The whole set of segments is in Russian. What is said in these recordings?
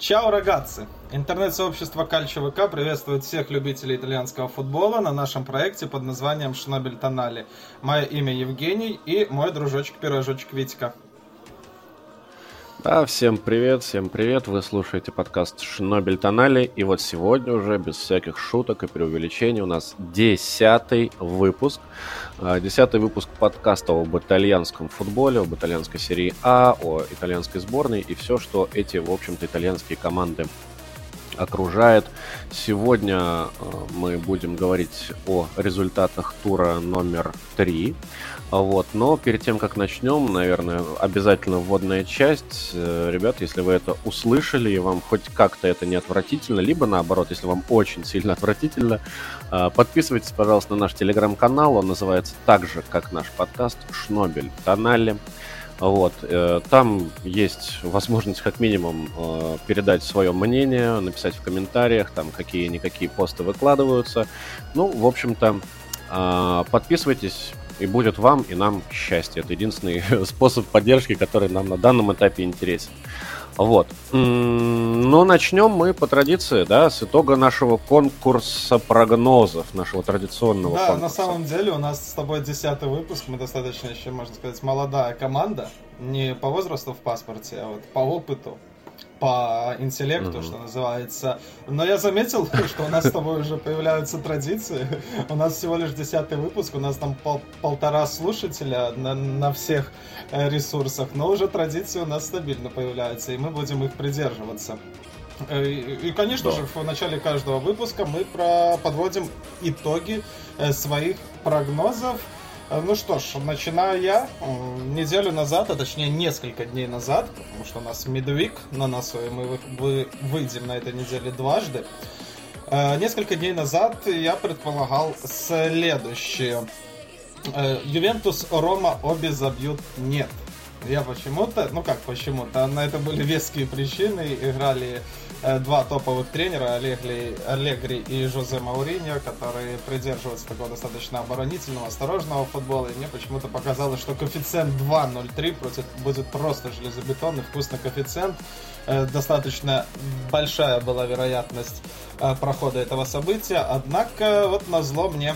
Чао, рогатцы! Интернет-сообщество Кальчо ВК приветствует всех любителей итальянского футбола на нашем проекте под названием Шнобель Тонали. Мое имя Евгений и мой дружочек-пирожочек Витька. Да, всем привет, всем привет. Вы слушаете подкаст Шнобель Тонали. И вот сегодня уже, без всяких шуток и преувеличений, у нас десятый выпуск. А, десятый выпуск подкаста об итальянском футболе, об итальянской серии А, о итальянской сборной и все, что эти, в общем-то, итальянские команды окружает. Сегодня э, мы будем говорить о результатах тура номер три. Вот. Но перед тем, как начнем, наверное, обязательно вводная часть. Э, ребят, если вы это услышали, и вам хоть как-то это не отвратительно, либо наоборот, если вам очень сильно отвратительно, э, подписывайтесь, пожалуйста, на наш телеграм-канал. Он называется так же, как наш подкаст «Шнобель Тонали». Вот. Э, там есть возможность как минимум передать свое мнение, написать в комментариях, там какие-никакие посты выкладываются. Ну, в общем-то, подписывайтесь, и будет вам и нам счастье. Это единственный способ поддержки, который нам на данном этапе интересен. Вот. Но начнем мы по традиции, да, с итога нашего конкурса прогнозов, нашего традиционного да, конкурса. на самом деле у нас с тобой десятый выпуск, мы достаточно еще, можно сказать, молодая команда, не по возрасту в паспорте, а вот по опыту по интеллекту, mm-hmm. что называется. Но я заметил, что у нас с тобой уже появляются традиции. У нас всего лишь десятый выпуск, у нас там пол- полтора слушателя на, на всех э, ресурсах, но уже традиции у нас стабильно появляются, и мы будем их придерживаться. Э, и, конечно да. же, в начале каждого выпуска мы про подводим итоги э, своих прогнозов ну что ж, начинаю я. Неделю назад, а точнее несколько дней назад, потому что у нас медвик на носу, и мы вы, выйдем на этой неделе дважды. Э, несколько дней назад я предполагал следующее. Э, Ювентус, Рома обе забьют нет. Я почему-то, ну как почему-то, на это были веские причины, играли Э, два топовых тренера, Олегли, Аллегри и Жозе Мауриньо, которые придерживаются такого достаточно оборонительного, осторожного футбола. И мне почему-то показалось, что коэффициент 2.03 будет, будет просто железобетонный, вкусный коэффициент. Э, достаточно большая была вероятность э, прохода этого события. Однако, вот на зло мне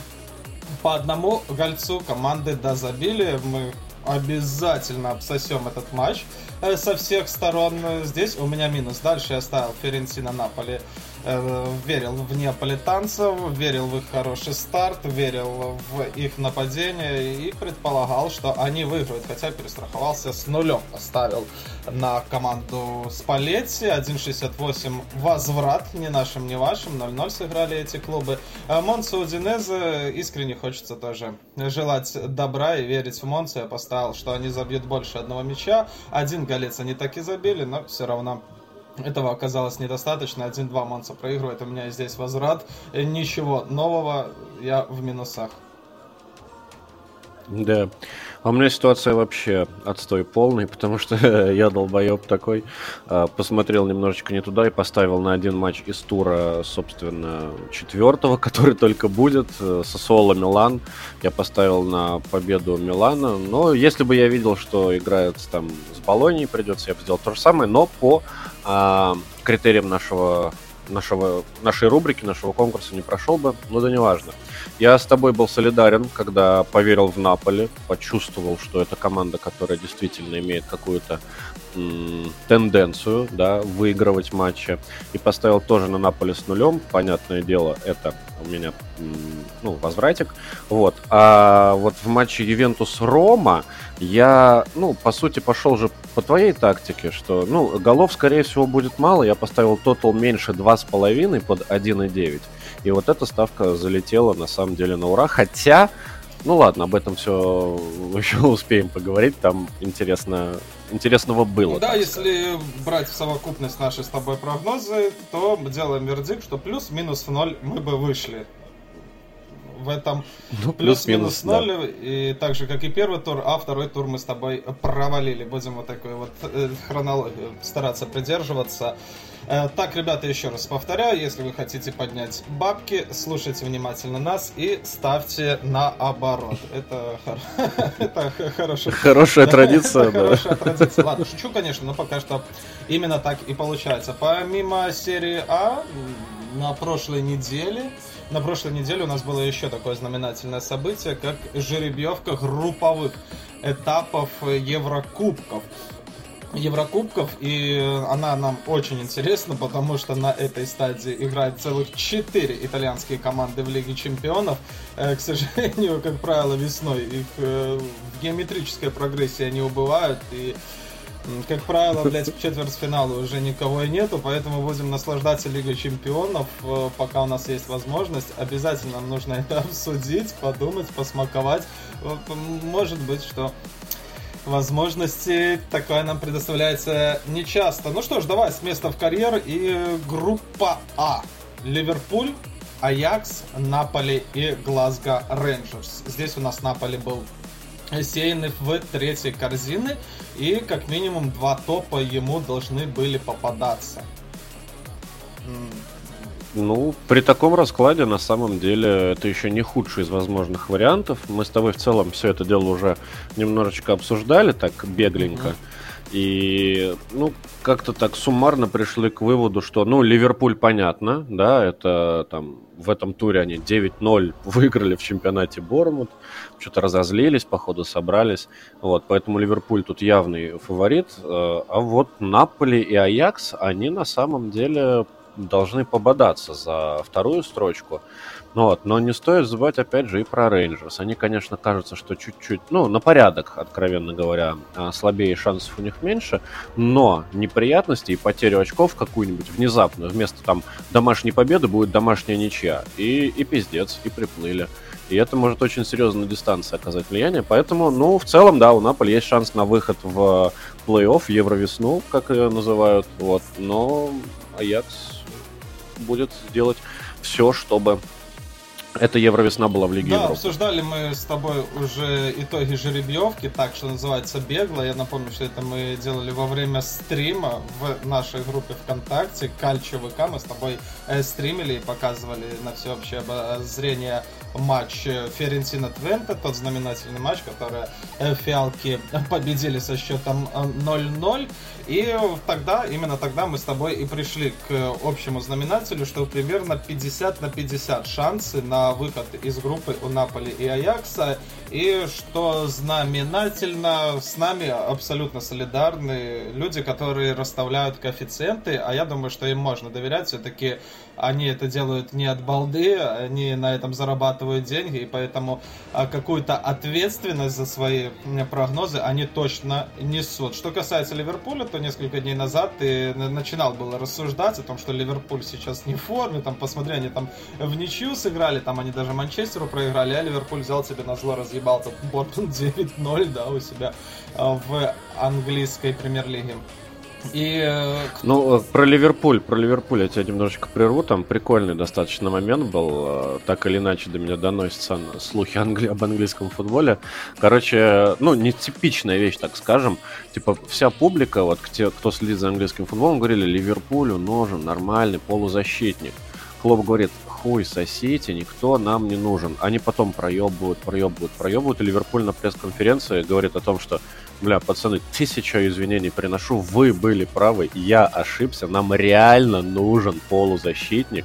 по одному гольцу команды дозабили. Мы обязательно обсосем этот матч. Э, со всех сторон. Здесь у меня минус. Дальше я ставил Ферентина Наполи. Э, верил в неаполитанцев, верил в их хороший старт, верил в их нападение и предполагал, что они выиграют. Хотя перестраховался с нулем. Поставил на команду Спалетти. 1.68 возврат. Ни нашим, ни вашим. 0-0 сыграли эти клубы. Э, Монсо Удинезе искренне хочется тоже желать добра и верить в Монсу. Я поставил, что они забьют больше одного мяча. Один голец они так и забили, но все равно этого оказалось недостаточно. 1-2 Монса проигрывает, у меня здесь возврат. Ничего нового, я в минусах. Да. А у меня ситуация вообще отстой полный, потому что я долбоеб такой. А, посмотрел немножечко не туда и поставил на один матч из тура, собственно, четвертого, который только будет, э, Сосоло Милан. Я поставил на победу Милана. Но если бы я видел, что играет там с Болонией, придется, я бы сделал то же самое, но по а, критериям нашего нашего, нашей рубрики, нашего конкурса не прошел бы, но да неважно. Я с тобой был солидарен, когда поверил в Наполе, почувствовал, что это команда, которая действительно имеет какую-то тенденцию, да, выигрывать матчи. И поставил тоже на Наполе с нулем. Понятное дело, это у меня, ну, возвратик. Вот. А вот в матче Ювентус-Рома я, ну, по сути, пошел же по твоей тактике, что, ну, голов, скорее всего, будет мало. Я поставил тотал меньше 2,5 под 1,9. И вот эта ставка залетела, на самом деле, на ура. Хотя, ну ладно, об этом все еще успеем поговорить. Там интересно, интересного было. Да, если брать в совокупность наши с тобой прогнозы, то делаем вердикт, что плюс-минус в ноль мы бы вышли в этом ну, плюс-минус плюс ноль. Да. И так же, как и первый тур, а второй тур мы с тобой провалили. Будем вот такой вот э, хронологию стараться придерживаться. Э, так, ребята, еще раз повторяю, если вы хотите поднять бабки, слушайте внимательно нас и ставьте наоборот. Это, это хорошая... Хорошая традиция, Хорошая традиция. Ладно, шучу, конечно, но пока что именно так и получается. Помимо серии А, на прошлой неделе на прошлой неделе у нас было еще такое знаменательное событие, как жеребьевка групповых этапов Еврокубков. Еврокубков, и она нам очень интересна, потому что на этой стадии играют целых четыре итальянские команды в Лиге Чемпионов. Э, к сожалению, как правило, весной их э, в геометрической прогрессии они убывают, и как правило, блядь, в четвертьфинале уже никого и нету, поэтому будем наслаждаться Лигой Чемпионов, э, пока у нас есть возможность. Обязательно нужно это обсудить, подумать, посмаковать. Может быть, что возможности такое нам предоставляется нечасто. Ну что ж, давай с места в карьер и группа А. Ливерпуль, Аякс, Наполи и Глазго Рейнджерс. Здесь у нас Наполи был сеяны в третьей корзины, и как минимум два топа ему должны были попадаться. Ну, при таком раскладе, на самом деле, это еще не худший из возможных вариантов. Мы с тобой в целом все это дело уже немножечко обсуждали, так бегленько. Mm-hmm. И, ну, как-то так суммарно пришли к выводу, что, ну, Ливерпуль понятно, да, это там в этом туре они 9-0 выиграли в чемпионате Бормут, что-то разозлились, походу собрались, вот, поэтому Ливерпуль тут явный фаворит, э, а вот Наполи и Аякс, они на самом деле должны пободаться за вторую строчку. Ну вот, но не стоит забывать, опять же, и про Рейнджерс. Они, конечно, кажутся, что чуть-чуть, ну, на порядок, откровенно говоря, а, слабее шансов у них меньше, но неприятности и потерю очков какую-нибудь внезапную, вместо там домашней победы будет домашняя ничья. И, и пиздец, и приплыли. И это может очень серьезно на дистанции оказать влияние. Поэтому, ну, в целом, да, у Наполи есть шанс на выход в плей-офф, Евровесну, как ее называют. Вот. Но Аякс будет делать все, чтобы это Евровесна была в Лиге да, Европы. обсуждали мы с тобой уже итоги жеребьевки, так что называется бегло. Я напомню, что это мы делали во время стрима в нашей группе ВКонтакте Кальчо ВК. Мы с тобой э, стримили и показывали на всеобщее обозрение матч Ферентина Твента, тот знаменательный матч, который э, фиалки победили со счетом 0-0. И тогда, именно тогда мы с тобой и пришли к общему знаменателю, что примерно 50 на 50 шансы на выход из группы у Наполи и Аякса. И что знаменательно, с нами абсолютно солидарны люди, которые расставляют коэффициенты, а я думаю, что им можно доверять. Все-таки они это делают не от балды, они на этом зарабатывают деньги, и поэтому а, какую-то ответственность за свои прогнозы они точно несут. Что касается Ливерпуля, то несколько дней назад ты начинал было рассуждать о том, что Ливерпуль сейчас не в форме, там, посмотри, они там в ничью сыграли, там они даже Манчестеру проиграли, а Ливерпуль взял себе на зло, разъебал тут Бортон 9-0, да, у себя а, в английской премьер-лиге. И... Э, ну, э, про Ливерпуль, про Ливерпуль я тебя немножечко прерву, там прикольный достаточно момент был, э, так или иначе до меня доносятся слухи англи... об английском футболе. Короче, ну, нетипичная вещь, так скажем, типа вся публика, вот те, кто следит за английским футболом, говорили, Ливерпулю нужен нормальный полузащитник. Клоп говорит, хуй сосите, никто нам не нужен. Они потом проебывают, проебывают, проебывают, и Ливерпуль на пресс-конференции говорит о том, что Бля, пацаны, тысяча извинений приношу. Вы были правы, я ошибся. Нам реально нужен полузащитник.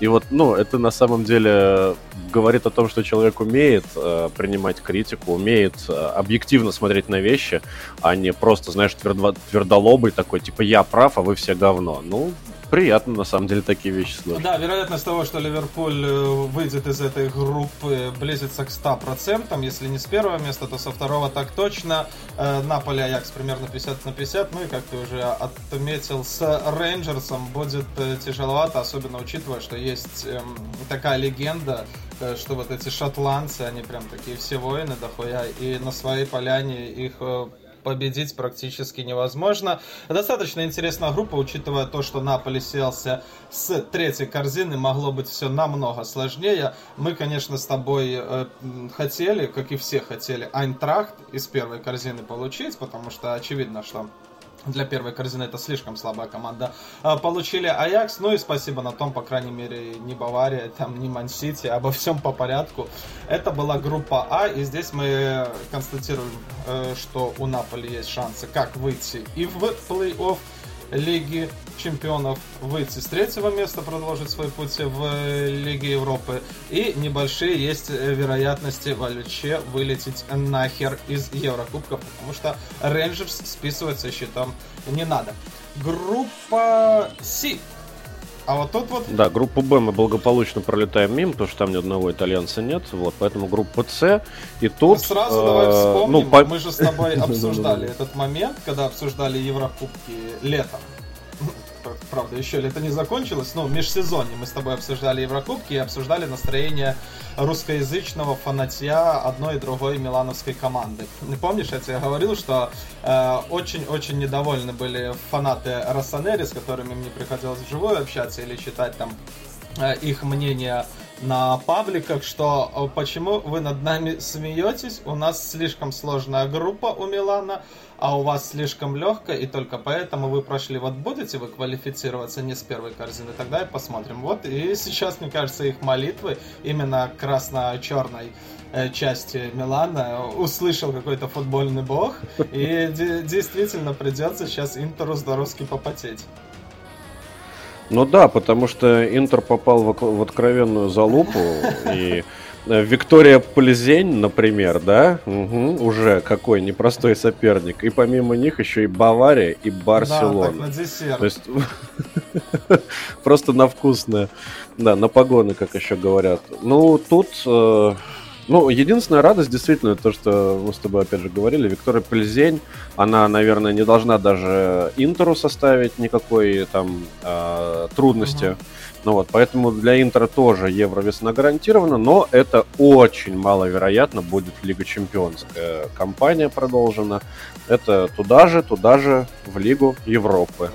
И вот, ну, это на самом деле говорит о том, что человек умеет э, принимать критику, умеет э, объективно смотреть на вещи, а не просто, знаешь, твердо, твердолобый такой, типа, я прав, а вы все говно. Ну, приятно, на самом деле, такие вещи слышать. Да, вероятность того, что Ливерпуль э, выйдет из этой группы, близится к 100%. Если не с первого места, то со второго так точно. Э, Наполе Аякс примерно 50 на 50. Ну и, как ты уже отметил, с Рейнджерсом будет э, тяжеловато, особенно учитывая, что есть эм, такая легенда, что вот эти шотландцы, они прям такие все воины дохуя, и на своей поляне их победить практически невозможно. Достаточно интересная группа, учитывая то, что Наполи селся с третьей корзины, могло быть все намного сложнее. Мы, конечно, с тобой э, хотели, как и все хотели, Айнтрахт из первой корзины получить, потому что очевидно, что для первой корзины это слишком слабая команда. А, получили Аякс, ну и спасибо на том, по крайней мере, не Бавария, там не Мансити, обо всем по порядку. Это была группа А, и здесь мы констатируем, э, что у Наполи есть шансы как выйти и в плей-офф, Лиги Чемпионов выйти с третьего места, продолжить свой путь в Лиге Европы. И небольшие есть вероятности вообще вылететь нахер из Еврокубков, потому что Рейнджерс списывать со счетом не надо. Группа С а вот тут вот... Да, группу Б мы благополучно пролетаем мимо, потому что там ни одного итальянца нет. Вот, поэтому группа С. И тут... Сразу э, давай вспомним, ну, по... мы же с тобой обсуждали этот момент, когда обсуждали Еврокубки летом правда, еще лето не закончилось, но в межсезонье мы с тобой обсуждали Еврокубки и обсуждали настроение русскоязычного фанатья одной и другой милановской команды. Помнишь, я тебе говорил, что э, очень-очень э, недовольны были фанаты Рассанери, с которыми мне приходилось вживую общаться или читать там э, их мнение на пабликах, что э, почему вы над нами смеетесь, у нас слишком сложная группа у Милана, а у вас слишком легкая, и только поэтому вы прошли. Вот будете вы квалифицироваться не с первой корзины, тогда и посмотрим. Вот и сейчас, мне кажется, их молитвы именно красно-черной э, части Милана услышал какой-то футбольный бог, и действительно придется сейчас Интеру здоровски попотеть. Ну да, потому что Интер попал в, в откровенную залупу, и э, Виктория Плезень, например, да, угу, уже какой непростой соперник. И помимо них еще и Бавария и Барселона. Да, так на десерт. То есть просто на вкусное, да, на погоны, как еще говорят. Ну, тут э, ну, единственная радость, действительно, то, что мы с тобой, опять же, говорили, Виктория Пельзень, она, наверное, не должна даже Интеру составить никакой там э, трудности. Uh-huh. Ну вот, поэтому для Интера тоже Евро весна гарантирована, но это очень маловероятно будет Лига Чемпионская кампания продолжена. Это туда же, туда же, в Лигу Европы.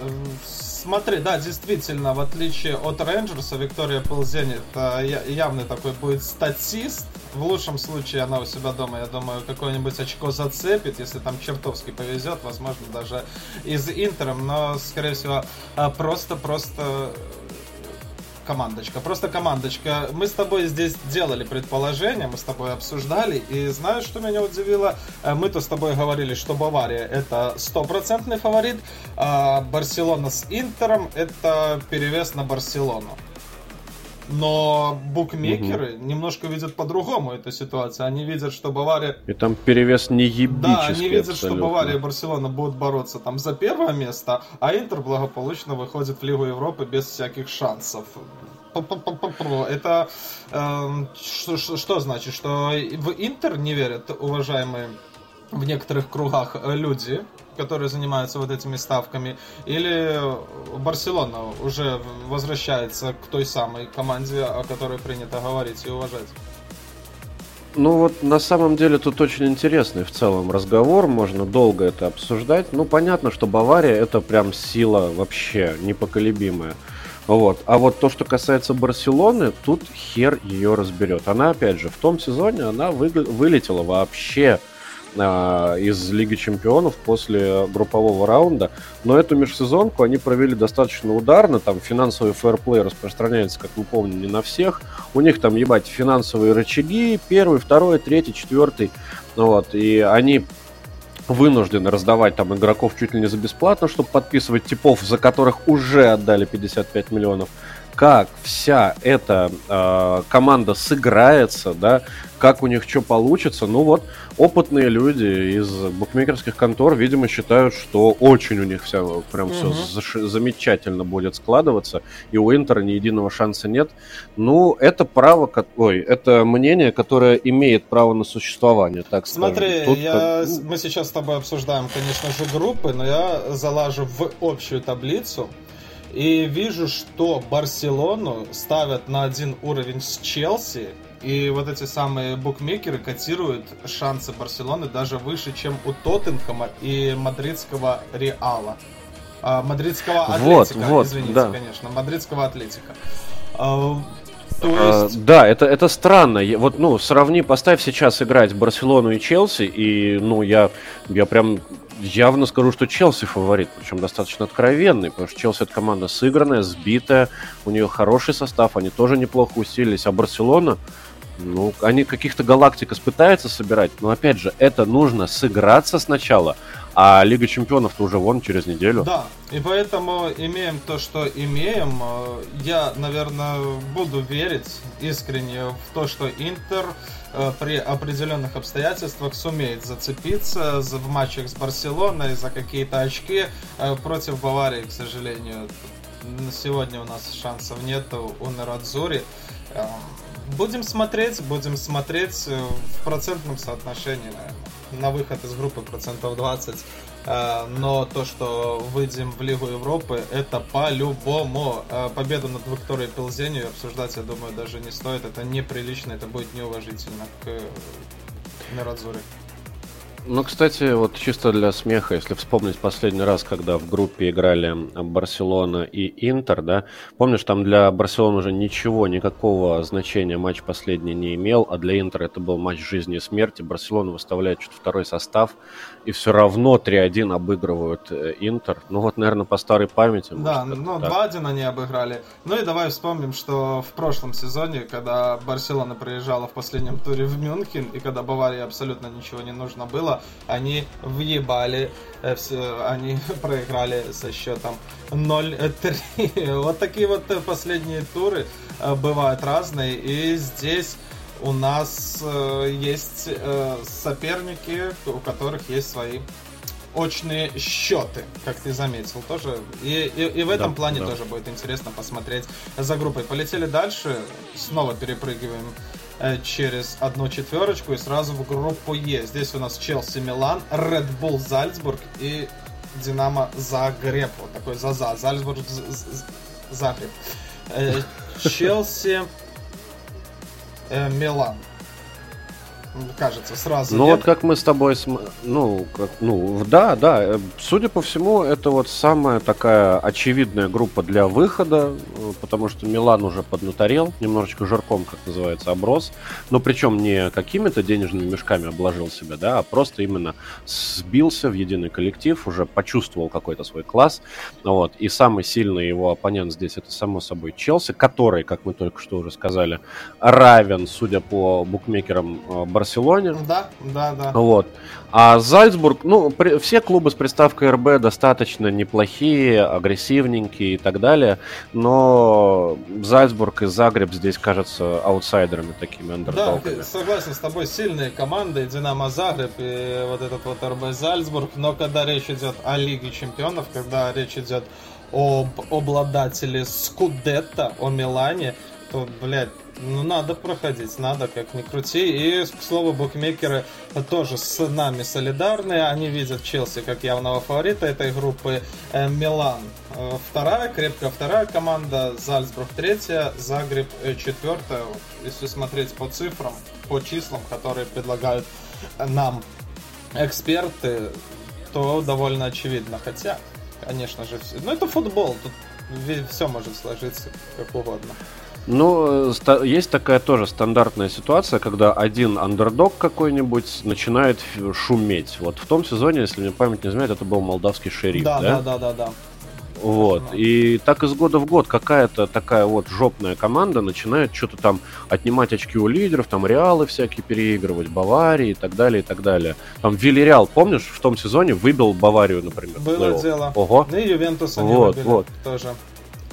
Смотри, да, действительно, в отличие от Рейнджерса, Виктория Ползень это явный такой будет статист. В лучшем случае она у себя дома, я думаю, какое-нибудь очко зацепит, если там чертовски повезет, возможно, даже из Интером, но, скорее всего, просто-просто командочка. Просто командочка. Мы с тобой здесь делали предположение, мы с тобой обсуждали, и знаешь, что меня удивило? Э, мы-то с тобой говорили, что Бавария это стопроцентный фаворит, а Барселона с Интером это перевес на Барселону. Но букмекеры угу. немножко видят по-другому эту ситуацию. Они видят, что Бавария... И там перевес не ебический Да, они видят, абсолютно. что Бавария и Барселона будут бороться там за первое место, а Интер благополучно выходит в Лигу Европы без всяких шансов. Это э, что, что значит? Что в Интер не верят уважаемые в некоторых кругах люди, которые занимаются вот этими ставками, или Барселона уже возвращается к той самой команде, о которой принято говорить и уважать? Ну вот на самом деле тут очень интересный в целом разговор, можно долго это обсуждать. Ну понятно, что Бавария это прям сила вообще непоколебимая. Вот. А вот то, что касается Барселоны, тут хер ее разберет. Она, опять же, в том сезоне она вы... вылетела вообще из Лиги Чемпионов после группового раунда. Но эту межсезонку они провели достаточно ударно. Там финансовый фэрплей распространяется, как мы помним, не на всех. У них там, ебать, финансовые рычаги. Первый, второй, третий, четвертый. Вот. И они вынуждены раздавать там игроков чуть ли не за бесплатно, чтобы подписывать типов, за которых уже отдали 55 миллионов как вся эта э, команда сыграется, да, как у них что получится. Ну вот, опытные люди из букмекерских контор, видимо, считают, что очень у них все прям угу. все замечательно будет складываться, и у Интера ни единого шанса нет. Ну, это право, ой, это мнение, которое имеет право на существование, так Смотри, Тут я, как... мы сейчас с тобой обсуждаем, конечно же, группы, но я залажу в общую таблицу И вижу, что Барселону ставят на один уровень с Челси, и вот эти самые букмекеры котируют шансы Барселоны даже выше, чем у Тоттенхэма и мадридского Реала. А, мадридского Атлетика, вот, вот, извините, да. конечно, мадридского Атлетика. А, то есть... А, да, это, это странно. Вот, ну, сравни, поставь сейчас играть Барселону и Челси, и, ну, я, я прям явно скажу, что Челси фаворит, причем достаточно откровенный, потому что Челси это команда сыгранная, сбитая, у нее хороший состав, они тоже неплохо усилились, а Барселона, ну, они каких-то галактик пытаются собирать, но опять же, это нужно сыграться сначала, а Лига Чемпионов-то уже вон через неделю. Да, и поэтому имеем то, что имеем. Я, наверное, буду верить искренне в то, что Интер э, при определенных обстоятельствах сумеет зацепиться в матчах с Барселоной за какие-то очки э, против Баварии, к сожалению. Сегодня у нас шансов нет у Нерадзури. Эм, Будем смотреть, будем смотреть э, в процентном соотношении, наверное. На выход из группы процентов 20. Э, но то, что выйдем в Лигу Европы, это по-любому. Э, победу над Викторией Пилзенью обсуждать, я думаю, даже не стоит. Это неприлично, это будет неуважительно к Мирадзуре. Ну, кстати, вот чисто для смеха, если вспомнить последний раз, когда в группе играли Барселона и Интер, да, помнишь, там для Барселоны уже ничего, никакого значения матч последний не имел, а для Интера это был матч жизни и смерти. Барселона выставляет чуть второй состав, и все равно 3-1 обыгрывают э, Интер. Ну вот, наверное, по старой памяти. Да, может, ну 2-1 они обыграли. Ну и давай вспомним, что в прошлом сезоне, когда Барселона приезжала в последнем туре в Мюнхен, и когда Баварии абсолютно ничего не нужно было, они въебали, э, все, они проиграли со счетом 0-3. Вот такие вот э, последние туры бывают разные, и здесь у нас э, есть э, соперники, у которых есть свои очные счеты, как ты заметил, тоже. И, и, и в этом да, плане да. тоже будет интересно посмотреть за группой. Полетели дальше, снова перепрыгиваем э, через одну четверочку и сразу в группу Е. Здесь у нас Челси, Милан, Red Bull, Зальцбург и Динамо Загреб. Вот такой за-за. Зальцбург, Загреб. Э, Челси э, Милан. Кажется, сразу. Ну вот как мы с тобой, см... ну, как, ну, да, да. Э, судя по всему, это вот самая такая очевидная группа для выхода, э, потому что Милан уже поднаторел, немножечко жирком, как называется, оброс. Но причем не какими-то денежными мешками обложил себя, да, а просто именно сбился в единый коллектив, уже почувствовал какой-то свой класс. Вот. И самый сильный его оппонент здесь это, само собой, Челси, который, как мы только что уже сказали, равен, судя по букмекерам, э, Барселоне. Да, да, да. Вот. А Зальцбург, ну, при, все клубы с приставкой РБ достаточно неплохие, агрессивненькие и так далее, но Зальцбург и Загреб здесь кажутся аутсайдерами такими андердогами. Да, согласен с тобой, сильные команды, Динамо Загреб и вот этот вот РБ Зальцбург, но когда речь идет о Лиге Чемпионов, когда речь идет об обладателе Скудетта, о Милане, то, блядь, ну, надо проходить, надо, как ни крути. И, к слову, букмекеры тоже с нами солидарны. Они видят Челси как явного фаворита этой группы. Э, Милан э, вторая, крепкая вторая команда. Зальцбург третья, Загреб э, четвертая. Если смотреть по цифрам, по числам, которые предлагают нам эксперты, то довольно очевидно. Хотя, конечно же, все... ну это футбол, тут все может сложиться как угодно. Ну, есть такая тоже стандартная ситуация, когда один андердог какой-нибудь начинает шуметь. Вот в том сезоне, если мне память не изменяет, это был молдавский шериф, да? Да, да, да, да, да. Вот. И так из года в год какая-то такая вот жопная команда начинает что-то там отнимать очки у лидеров, там Реалы всякие переигрывать, Баварии и так далее, и так далее. Там Вильяреал, помнишь, в том сезоне выбил Баварию, например. Было дело. Ого. Ну и Ювентус они вот, вот. тоже.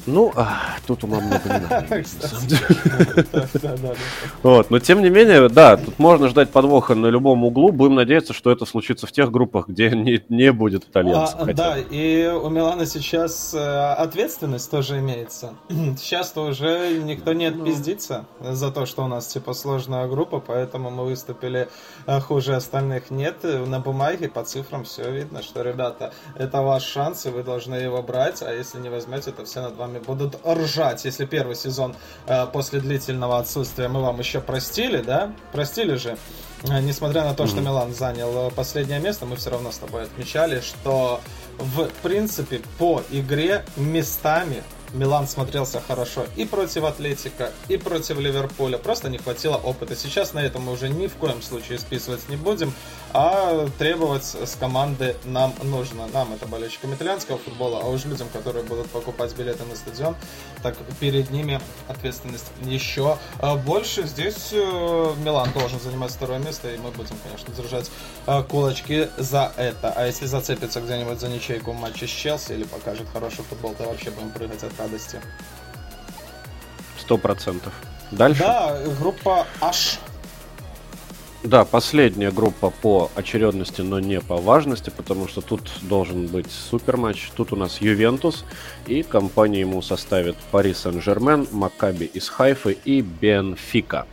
Ну, а, тут ума много не надо, на самом деле. Вот, но тем не менее, да, тут можно ждать подвоха на любом углу. Будем надеяться, что это случится в тех группах, где не, не будет итальянцев. А, да, и у Милана сейчас э, ответственность тоже имеется. Сейчас-то уже никто не ну. отпиздится за то, что у нас типа сложная группа, поэтому мы выступили э, хуже остальных. Нет, на бумаге по цифрам все видно, что, ребята, это ваш шанс, и вы должны его брать, а если не возьмете, то все над вами вами будут ржать, если первый сезон э, после длительного отсутствия мы вам еще простили, да? Простили же. Э, несмотря на то, mm-hmm. что Милан занял э, последнее место, мы все равно с тобой отмечали, что в принципе по игре местами Милан смотрелся хорошо и против Атлетика, и против Ливерпуля. Просто не хватило опыта. Сейчас на этом мы уже ни в коем случае списывать не будем, а требовать с команды нам нужно. Нам, это болельщикам итальянского футбола, а уж людям, которые будут покупать билеты на стадион, так перед ними ответственность еще а, больше. Здесь э, Милан должен занимать второе место, и мы будем, конечно, держать э, кулачки за это. А если зацепится где-нибудь за ничейку в матче с Челси или покажет хороший футбол, то вообще будем прыгать от радости. Сто процентов. Дальше? Да, группа H. Да, последняя группа по очередности, но не по важности, потому что тут должен быть супер матч. Тут у нас Ювентус, и компания ему составит Пари Сен-Жермен, Макаби из Хайфы и Бенфика.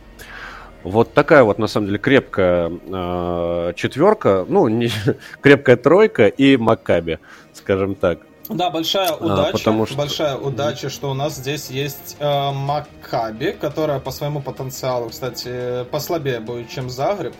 Вот такая вот, на самом деле, крепкая э, четверка, ну, не, крепкая тройка и Макаби, скажем так. Да, большая а, удача, а, потому что... большая удача, что у нас здесь есть э, Макаби, которая по своему потенциалу, кстати, послабее будет, чем Загреб.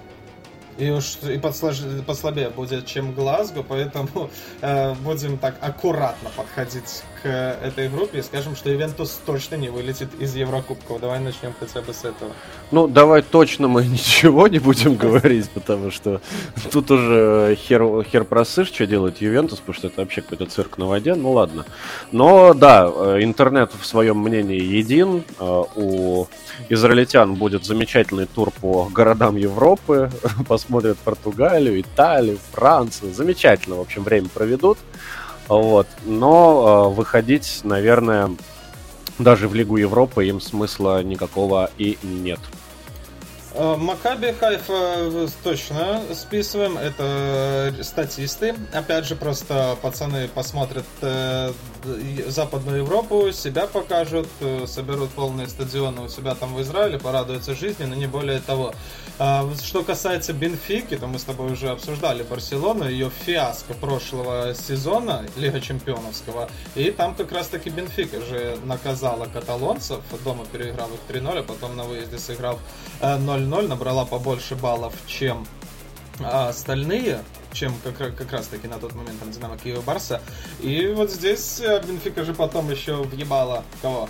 И уж и подслож... послабее будет, чем Глазго, поэтому э, будем так аккуратно подходить к этой группе и скажем, что Ивентус точно не вылетит из Еврокубков. Давай начнем хотя бы с этого. Ну, давай точно мы ничего не будем говорить, потому что тут уже хер, хер просышь, что делает Ювентус, потому что это вообще какой-то цирк на воде, ну ладно. Но да, э, интернет в своем мнении един, э, у израильтян будет замечательный тур по городам Европы, посмотрят Португалию, Италию, Францию. Замечательно, в общем, время проведут. Вот. Но э, выходить, наверное, даже в Лигу Европы им смысла никакого и нет. Э, Макаби Хайфа э, точно списываем, это статисты. Опять же, просто пацаны посмотрят э, Западную Европу, себя покажут, э, соберут полные стадионы у себя там в Израиле, порадуются жизни, но не более того. А, что касается Бенфики, то мы с тобой уже обсуждали Барселону, ее фиаско прошлого сезона, Лига Чемпионовского, и там как раз таки Бенфика же наказала каталонцев, дома переиграв их 3-0, а потом на выезде сыграв 0 0-0, набрала побольше баллов, чем а остальные, чем как, как раз таки на тот момент там Динамо Киева Барса. И вот здесь э, Бенфика же потом еще въебала кого?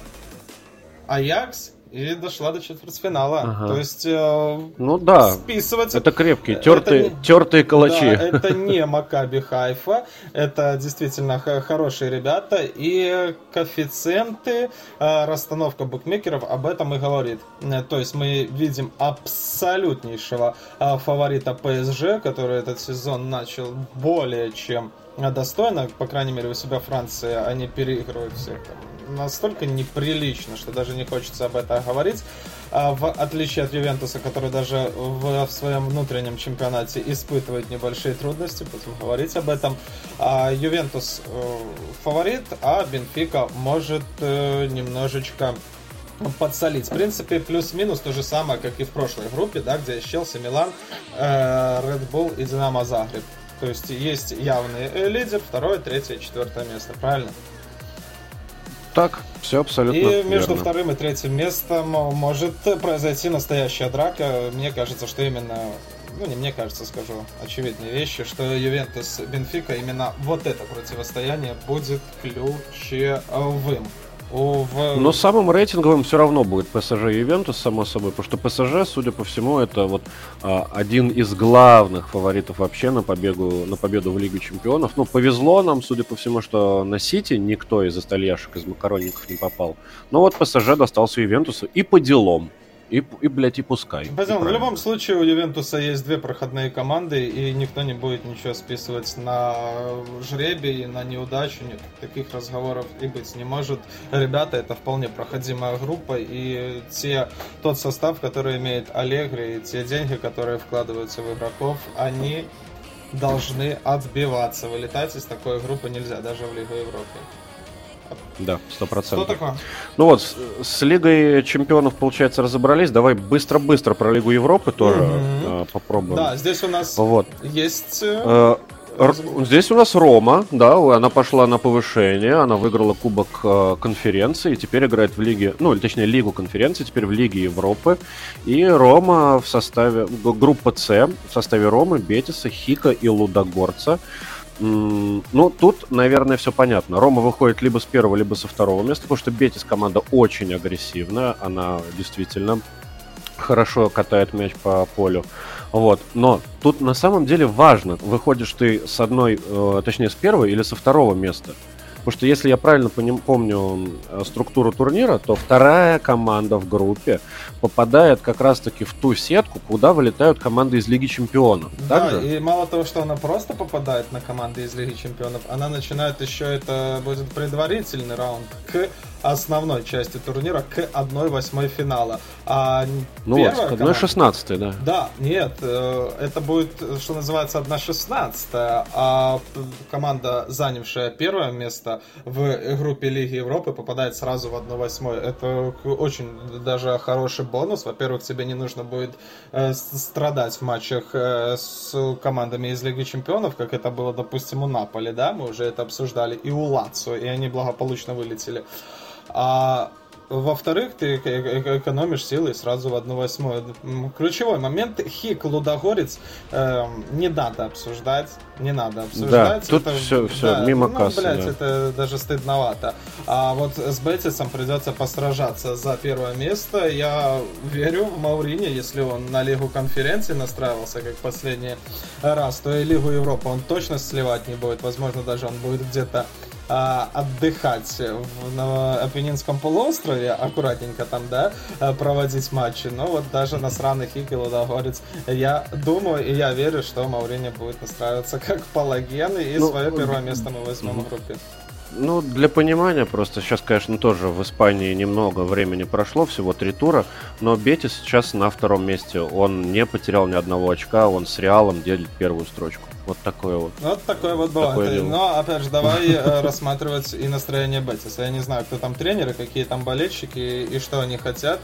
Аякс, и дошла до четвертьфинала. Ага. То есть э, ну да, списывать это крепкие, тертые, это, тертые калачи. Да, это не Макаби Хайфа, это действительно хорошие ребята и коэффициенты, э, расстановка букмекеров об этом и говорит. Э, то есть мы видим абсолютнейшего э, фаворита ПСЖ, который этот сезон начал более чем достойно, по крайней мере у себя Франции они переигрывают всех там настолько неприлично, что даже не хочется об этом говорить. А в отличие от Ювентуса, который даже в, своем внутреннем чемпионате испытывает небольшие трудности, будем говорить об этом. А Ювентус э, фаворит, а Бенфика может э, немножечко подсолить. В принципе, плюс-минус то же самое, как и в прошлой группе, да, где Челси, Милан, э, Red Bull и Динамо Загреб. То есть есть явный э, лидер, второе, третье, четвертое место, правильно? Так, все абсолютно И между верно. вторым и третьим местом может произойти настоящая драка. Мне кажется, что именно ну не мне кажется, скажу очевидные вещи, что Ювентус Бенфика именно вот это противостояние будет ключевым. Но самым рейтинговым все равно будет ПСЖ и Ювентус, само собой, потому что ПСЖ, судя по всему, это вот а, один из главных фаворитов вообще на победу, на победу в Лиге Чемпионов. Ну, повезло нам, судя по всему, что на Сити никто из остальяшек, из макаронников не попал. Но вот ПСЖ достался Ювентусу и по делам. И, и блядь, и пускай. Пойдем, в любом случае у Ювентуса есть две проходные команды, и никто не будет ничего списывать на жребий, на неудачу. Нет, таких разговоров и быть не может. Ребята, это вполне проходимая группа, и те, тот состав, который имеет Аллегри, и те деньги, которые вкладываются в игроков, они должны отбиваться. Вылетать из такой группы нельзя, даже в Лигу Европы. Да, сто процентов. Что такое? Ну вот, с, с Лигой Чемпионов, получается, разобрались. Давай быстро-быстро про Лигу Европы тоже mm-hmm. э, попробуем. Да, здесь у нас вот. есть... Э, Здесь у нас Рома, да, она пошла на повышение, она выиграла Кубок э, конференции, и теперь играет в Лиге, ну, точнее, Лигу конференции, теперь в Лиге Европы. И Рома в составе, группа С, в составе Ромы, Бетиса, Хика и Лудогорца. Ну, тут, наверное, все понятно. Рома выходит либо с первого, либо со второго места, потому что Бетис команда очень агрессивная, она действительно хорошо катает мяч по полю. Вот. Но тут на самом деле важно, выходишь ты с одной, э, точнее с первого или со второго места. Потому что если я правильно помню э, структуру турнира, то вторая команда в группе попадает как раз-таки в ту сетку, куда вылетают команды из Лиги Чемпионов. Да, так и мало того, что она просто попадает на команды из Лиги Чемпионов, она начинает еще, это будет предварительный раунд к основной части турнира к 1-8 финала. А ну вот, к 1-16, да. Да, нет, э, это будет, что называется, 1-16, а команда, занявшая первое место в группе Лиги Европы, попадает сразу в 1-8. Это очень даже хороший бонус. Во-первых, тебе не нужно будет э, страдать в матчах э, с командами из Лиги Чемпионов, как это было, допустим, у Наполи, да, мы уже это обсуждали, и у Лацо, и они благополучно вылетели. А во-вторых, ты экономишь силы сразу в одну восьмую. Ключевой момент Хик Лудогорец э, не надо обсуждать. Не надо обсуждать. Да, тут это, все, все да, мимо ну, кассы. Блядь, да. это даже стыдновато. А вот с Бетисом придется посражаться за первое место. Я верю в Маурини, если он на Лигу конференции настраивался, как последний раз, то и Лигу Европы он точно сливать не будет. Возможно, даже он будет где-то отдыхать в, на Апеннинском полуострове, аккуратненько там, да, а, проводить матчи. Но вот даже на сраных Ики Лудогорец, я думаю и я верю, что Маурини будет настраиваться как палаген, и ну, свое первое место мы возьмем в группе. Ну, для понимания, просто сейчас, конечно, тоже в Испании немного времени прошло, всего три тура, но Бетис сейчас на втором месте. Он не потерял ни одного очка, он с Реалом делит первую строчку. Вот такое вот. Вот такое вот бывает. Такое Но, опять же, давай э, рассматривать и настроение Бетиса. Я не знаю, кто там тренеры, какие там болельщики и что они хотят.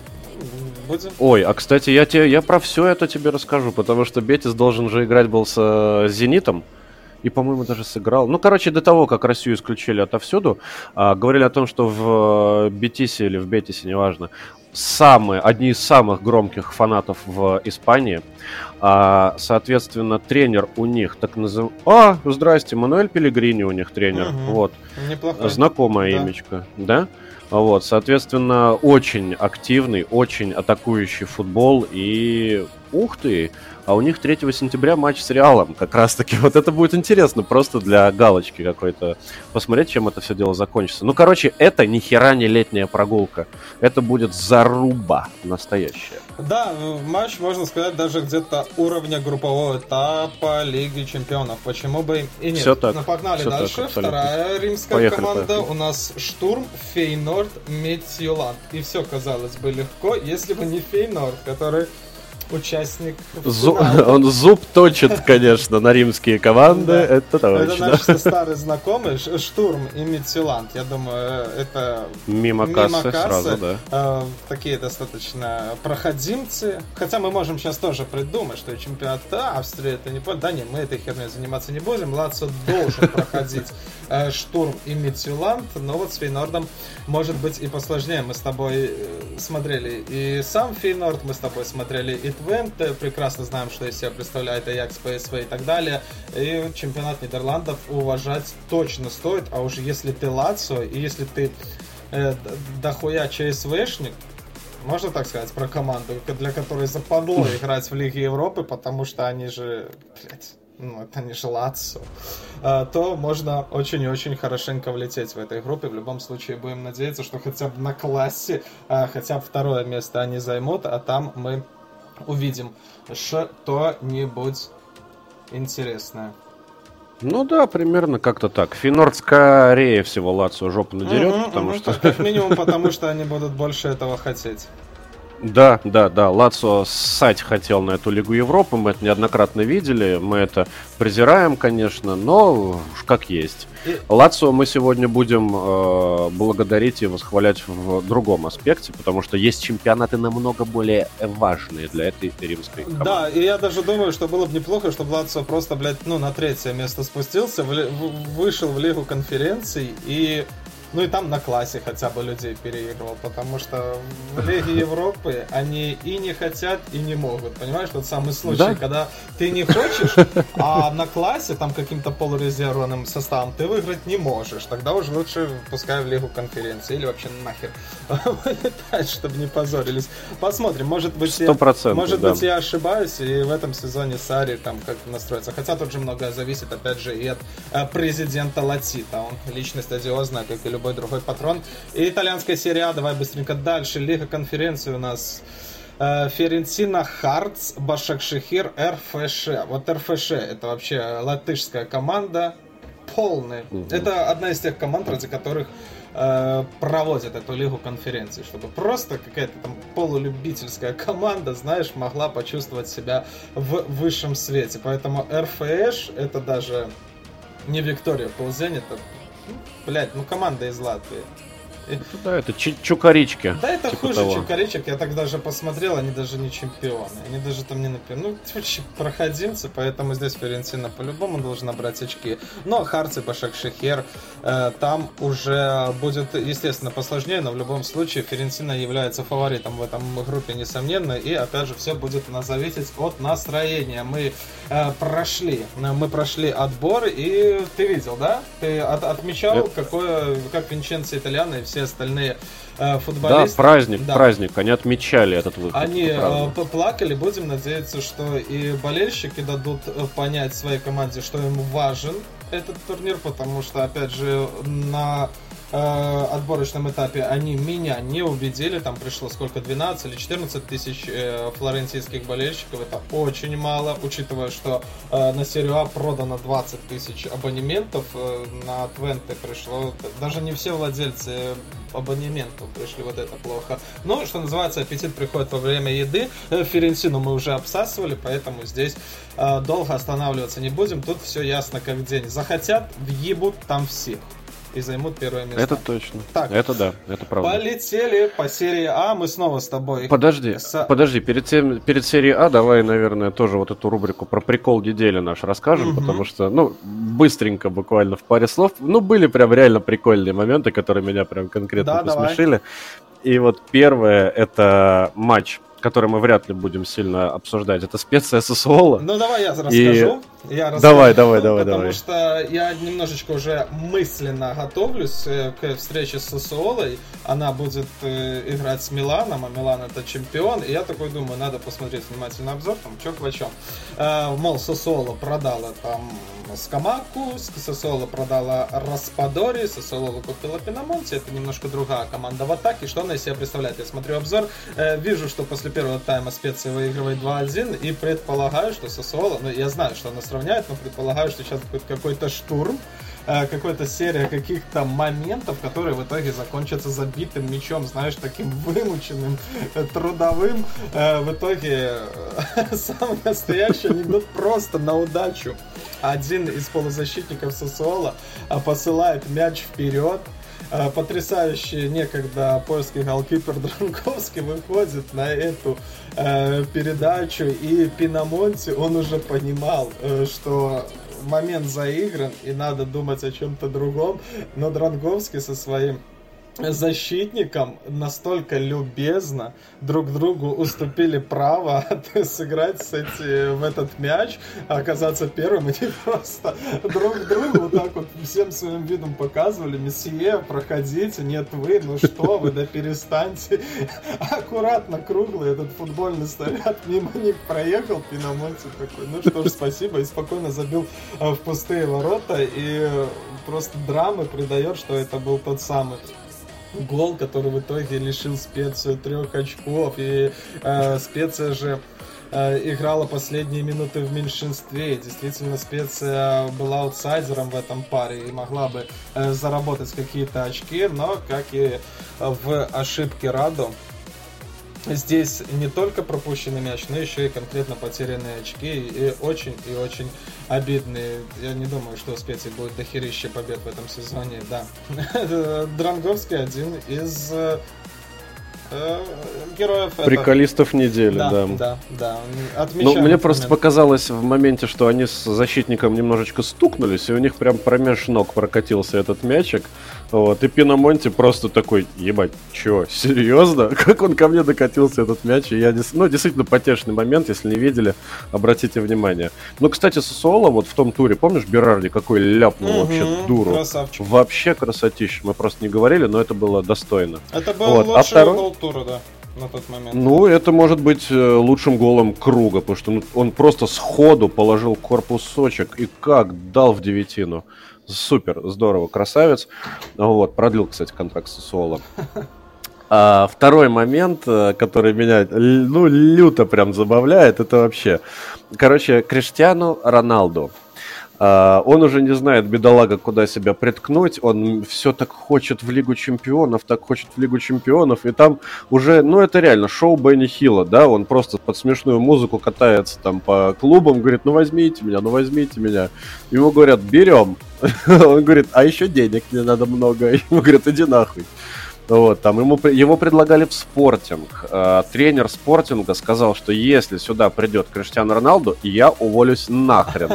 Будем. Ой, а кстати, я тебе я про все это тебе расскажу, потому что Бетис должен же играть был с э, Зенитом и, по-моему, даже сыграл. Ну, короче, до того, как Россию исключили отовсюду, а, говорили о том, что в э, Бетисе или в Бетисе, неважно, самые, одни из самых громких фанатов в Испании. А, соответственно, тренер у них так называемый... А, здрасте, Мануэль Пелегрини у них тренер. Угу. Вот. Неплохой. Знакомое да. имечко, да? Вот, соответственно, очень активный, очень атакующий футбол. И ух ты, а у них 3 сентября матч с Реалом. Как раз таки, вот это будет интересно, просто для галочки какой-то. Посмотреть, чем это все дело закончится. Ну, короче, это ни хера не летняя прогулка. Это будет заруба настоящая. Да, матч, можно сказать, даже где-то уровня группового этапа Лиги Чемпионов. Почему бы и нет? Все так. Ну, погнали Все дальше. Так, Вторая римская Поехали, команда. Поехали. У нас Штурм, Фейнорд, Метьюлан. И все казалось бы легко, если бы не Фейнорд, который участник. Зу... Он зуб точит, конечно, на римские команды, да. это точно. Это наш старый знакомый, Штурм и Митсиланд. Я думаю, это мимо, мимо кассы, кассы сразу, да. Э, такие достаточно проходимцы. Хотя мы можем сейчас тоже придумать, что чемпионат Австрии это не Да нет, мы этой херней заниматься не будем. Лацо должен проходить э, Штурм и Митсиланд, но вот с Фейнордом может быть и посложнее. Мы с тобой э, смотрели и сам Фейнорд, мы с тобой смотрели и Твенте, прекрасно знаем, что из себя представляет Аякс, ПСВ и так далее. И чемпионат Нидерландов уважать точно стоит, а уже если ты Лацо, и если ты э, дохуя ЧСВшник, можно так сказать про команду, для которой западло играть в Лиге Европы, потому что они же, блядь, ну, это не Лацо, э, то можно очень и очень хорошенько влететь в этой группе. В любом случае будем надеяться, что хотя бы на классе, э, хотя бы второе место они займут, а там мы увидим что-нибудь интересное. Ну да, примерно как-то так. Финорд скорее всего Лацию жопу надерет, потому что... Как минимум потому, что они будут больше этого хотеть. Да, да, да. Лацо ссать хотел на эту Лигу Европы. Мы это неоднократно видели. Мы это презираем, конечно, но уж как есть. Лацо мы сегодня будем э, благодарить и восхвалять в другом аспекте, потому что есть чемпионаты намного более важные для этой римской команды. Да, и я даже думаю, что было бы неплохо, чтобы Лацо просто, блядь, ну, на третье место спустился, в, вышел в Лигу конференций и ну и там на классе хотя бы людей переигрывал, потому что в Лиге Европы они и не хотят, и не могут. Понимаешь, тот самый случай, да? когда ты не хочешь, а на классе там каким-то полурезервным составом ты выиграть не можешь. Тогда уже лучше пускай в Лигу конференции или вообще нахер вылетать, чтобы не позорились. Посмотрим, может быть, я, может да. быть я ошибаюсь, и в этом сезоне Сари там как-то настроится. Хотя тут же многое зависит, опять же, и от э, президента Латита. Он личность одиозная, как и любой любой другой патрон. И итальянская серия А, давай быстренько дальше. Лига конференции у нас э, Ференцина, Хартс, Башакшехир, РФШ. Вот РФШ это вообще латышская команда. Полный. Угу. Это одна из тех команд, ради которых э, проводят эту лигу конференции, чтобы просто какая-то там полулюбительская команда, знаешь, могла почувствовать себя в высшем свете. Поэтому РФШ это даже не Виктория Ползень, это Блять, ну команда из Латвии. Это, да, это чукарички. Да, это типа хуже того. чукаричек. Я так даже посмотрел, они даже не чемпионы. Они даже там не например. Ну, вообще проходимцы, поэтому здесь Ферентина по-любому должна брать очки. Но Харци, Башак Шехер, э, там уже будет, естественно, посложнее, но в любом случае Ферентина является фаворитом в этом группе, несомненно. И опять же, все будет у нас зависеть от настроения. Мы э, прошли, мы прошли отбор, и ты видел, да? Ты от, отмечал, Это... какое, как Винченцо Итальяно и все все остальные э, футболисты. Да, праздник, да. праздник. Они отмечали этот выход. Они э, плакали. Будем надеяться, что и болельщики дадут э, понять своей команде, что им важен этот турнир, потому что, опять же, на э, отборочном этапе они меня не убедили. Там пришло сколько, 12 или 14 тысяч э, флорентийских болельщиков. Это очень мало, учитывая, что э, на серию А продано 20 тысяч абонементов. Э, на Твенте пришло... Даже не все владельцы абонементов пришли, вот это плохо. Но, что называется, аппетит приходит во время еды. Э, Ференсину мы уже обсасывали, поэтому здесь э, долго останавливаться не будем. Тут все ясно как день. Захотят, въебут там всех и займут первое место. Это точно. Так, это да, это правда. Полетели по серии А, мы снова с тобой. Подожди, с... подожди, перед, тем, перед серией А давай, наверное, тоже вот эту рубрику про прикол недели наш расскажем, угу. потому что, ну, быстренько, буквально в паре слов, ну, были прям реально прикольные моменты, которые меня прям конкретно да, посмешили. Давай. И вот первое, это матч который мы вряд ли будем сильно обсуждать, это специя Сосуола. Ну давай я расскажу. И... Я расскажу, давай, давай, давай, потому давай. что я немножечко уже мысленно готовлюсь э, к встрече с Сосуолой. Она будет э, играть с Миланом, а Милан это чемпион. И я такой думаю, надо посмотреть внимательно обзор, там, чё к чем. Э, мол, Сосуола продала там Скамаку, Сосоло продала Распадори, Сосоло купила Пинамонти, это немножко другая команда в атаке. Что она из себя представляет? Я смотрю обзор, вижу, что после первого тайма специи выигрывает 2-1 и предполагаю, что Сосоло, ну я знаю, что она сравняет, но предполагаю, что сейчас будет какой-то штурм, э, какая-то серия каких-то моментов, которые в итоге закончатся забитым мячом, знаешь, таким вымученным, э, трудовым. Э, в итоге самый настоящий анекдот просто на удачу один из полузащитников Сосуола посылает мяч вперед, потрясающий некогда польский голкипер Дранковский выходит на эту э, передачу, и Пинамонти, он уже понимал, э, что момент заигран, и надо думать о чем-то другом, но Дранговский со своим защитникам настолько любезно друг другу уступили право сыграть с эти, в этот мяч, оказаться первым, и они просто друг другу вот так вот всем своим видом показывали, месье, проходите, нет вы, ну что вы, да перестаньте. Аккуратно круглый этот футбольный снаряд мимо них проехал, Пинамонти такой, ну что ж, спасибо, и спокойно забил в пустые ворота, и просто драмы придает, что это был тот самый гол, который в итоге лишил специю трех очков. И э, специя же э, играла последние минуты в меньшинстве. Действительно, специя была аутсайдером в этом паре и могла бы э, заработать какие-то очки, но, как и в ошибке Раду, здесь не только пропущенный мяч, но еще и конкретно потерянные очки. И очень и очень обидные. Я не думаю, что у специй будет дохерища побед в этом сезоне. Да. Дранговский один из э, героев. Приколистов это... недели, да. Да, да, да. Ну, мне просто показалось в моменте, что они с защитником немножечко стукнулись, и у них прям промеж ног прокатился этот мячик. Вот, и Пиномонти просто такой, ебать, чё, серьезно? Как он ко мне докатился, этот мяч? И я, ну, действительно, потешный момент, если не видели, обратите внимание. Ну, кстати, Сосуола вот в том туре, помнишь, Берарди какой ляпнул угу, вообще дуру? Красавчик. Вообще красотища. Мы просто не говорили, но это было достойно. Это был вот. А лучший а второй... гол тура, да на тот момент. Ну, это может быть э, лучшим голом круга, потому что ну, он просто сходу положил корпусочек и как дал в девятину. Супер, здорово, красавец. Вот, продлил, кстати, контракт с Соло. А второй момент, э, который меня, ну, люто прям забавляет, это вообще, короче, Криштиану Роналду. Uh, он уже не знает, бедолага, куда себя приткнуть. Он все так хочет в Лигу Чемпионов, так хочет в Лигу Чемпионов. И там уже, ну это реально шоу Бенни Хилла, да, он просто под смешную музыку катается там по клубам, говорит, ну возьмите меня, ну возьмите меня. Ему говорят, берем. Он говорит, а еще денег мне надо много. Ему говорят, иди нахуй. Вот, там ему, его предлагали в спортинг. Э, тренер спортинга сказал, что если сюда придет Криштиану Роналду, я уволюсь нахрен.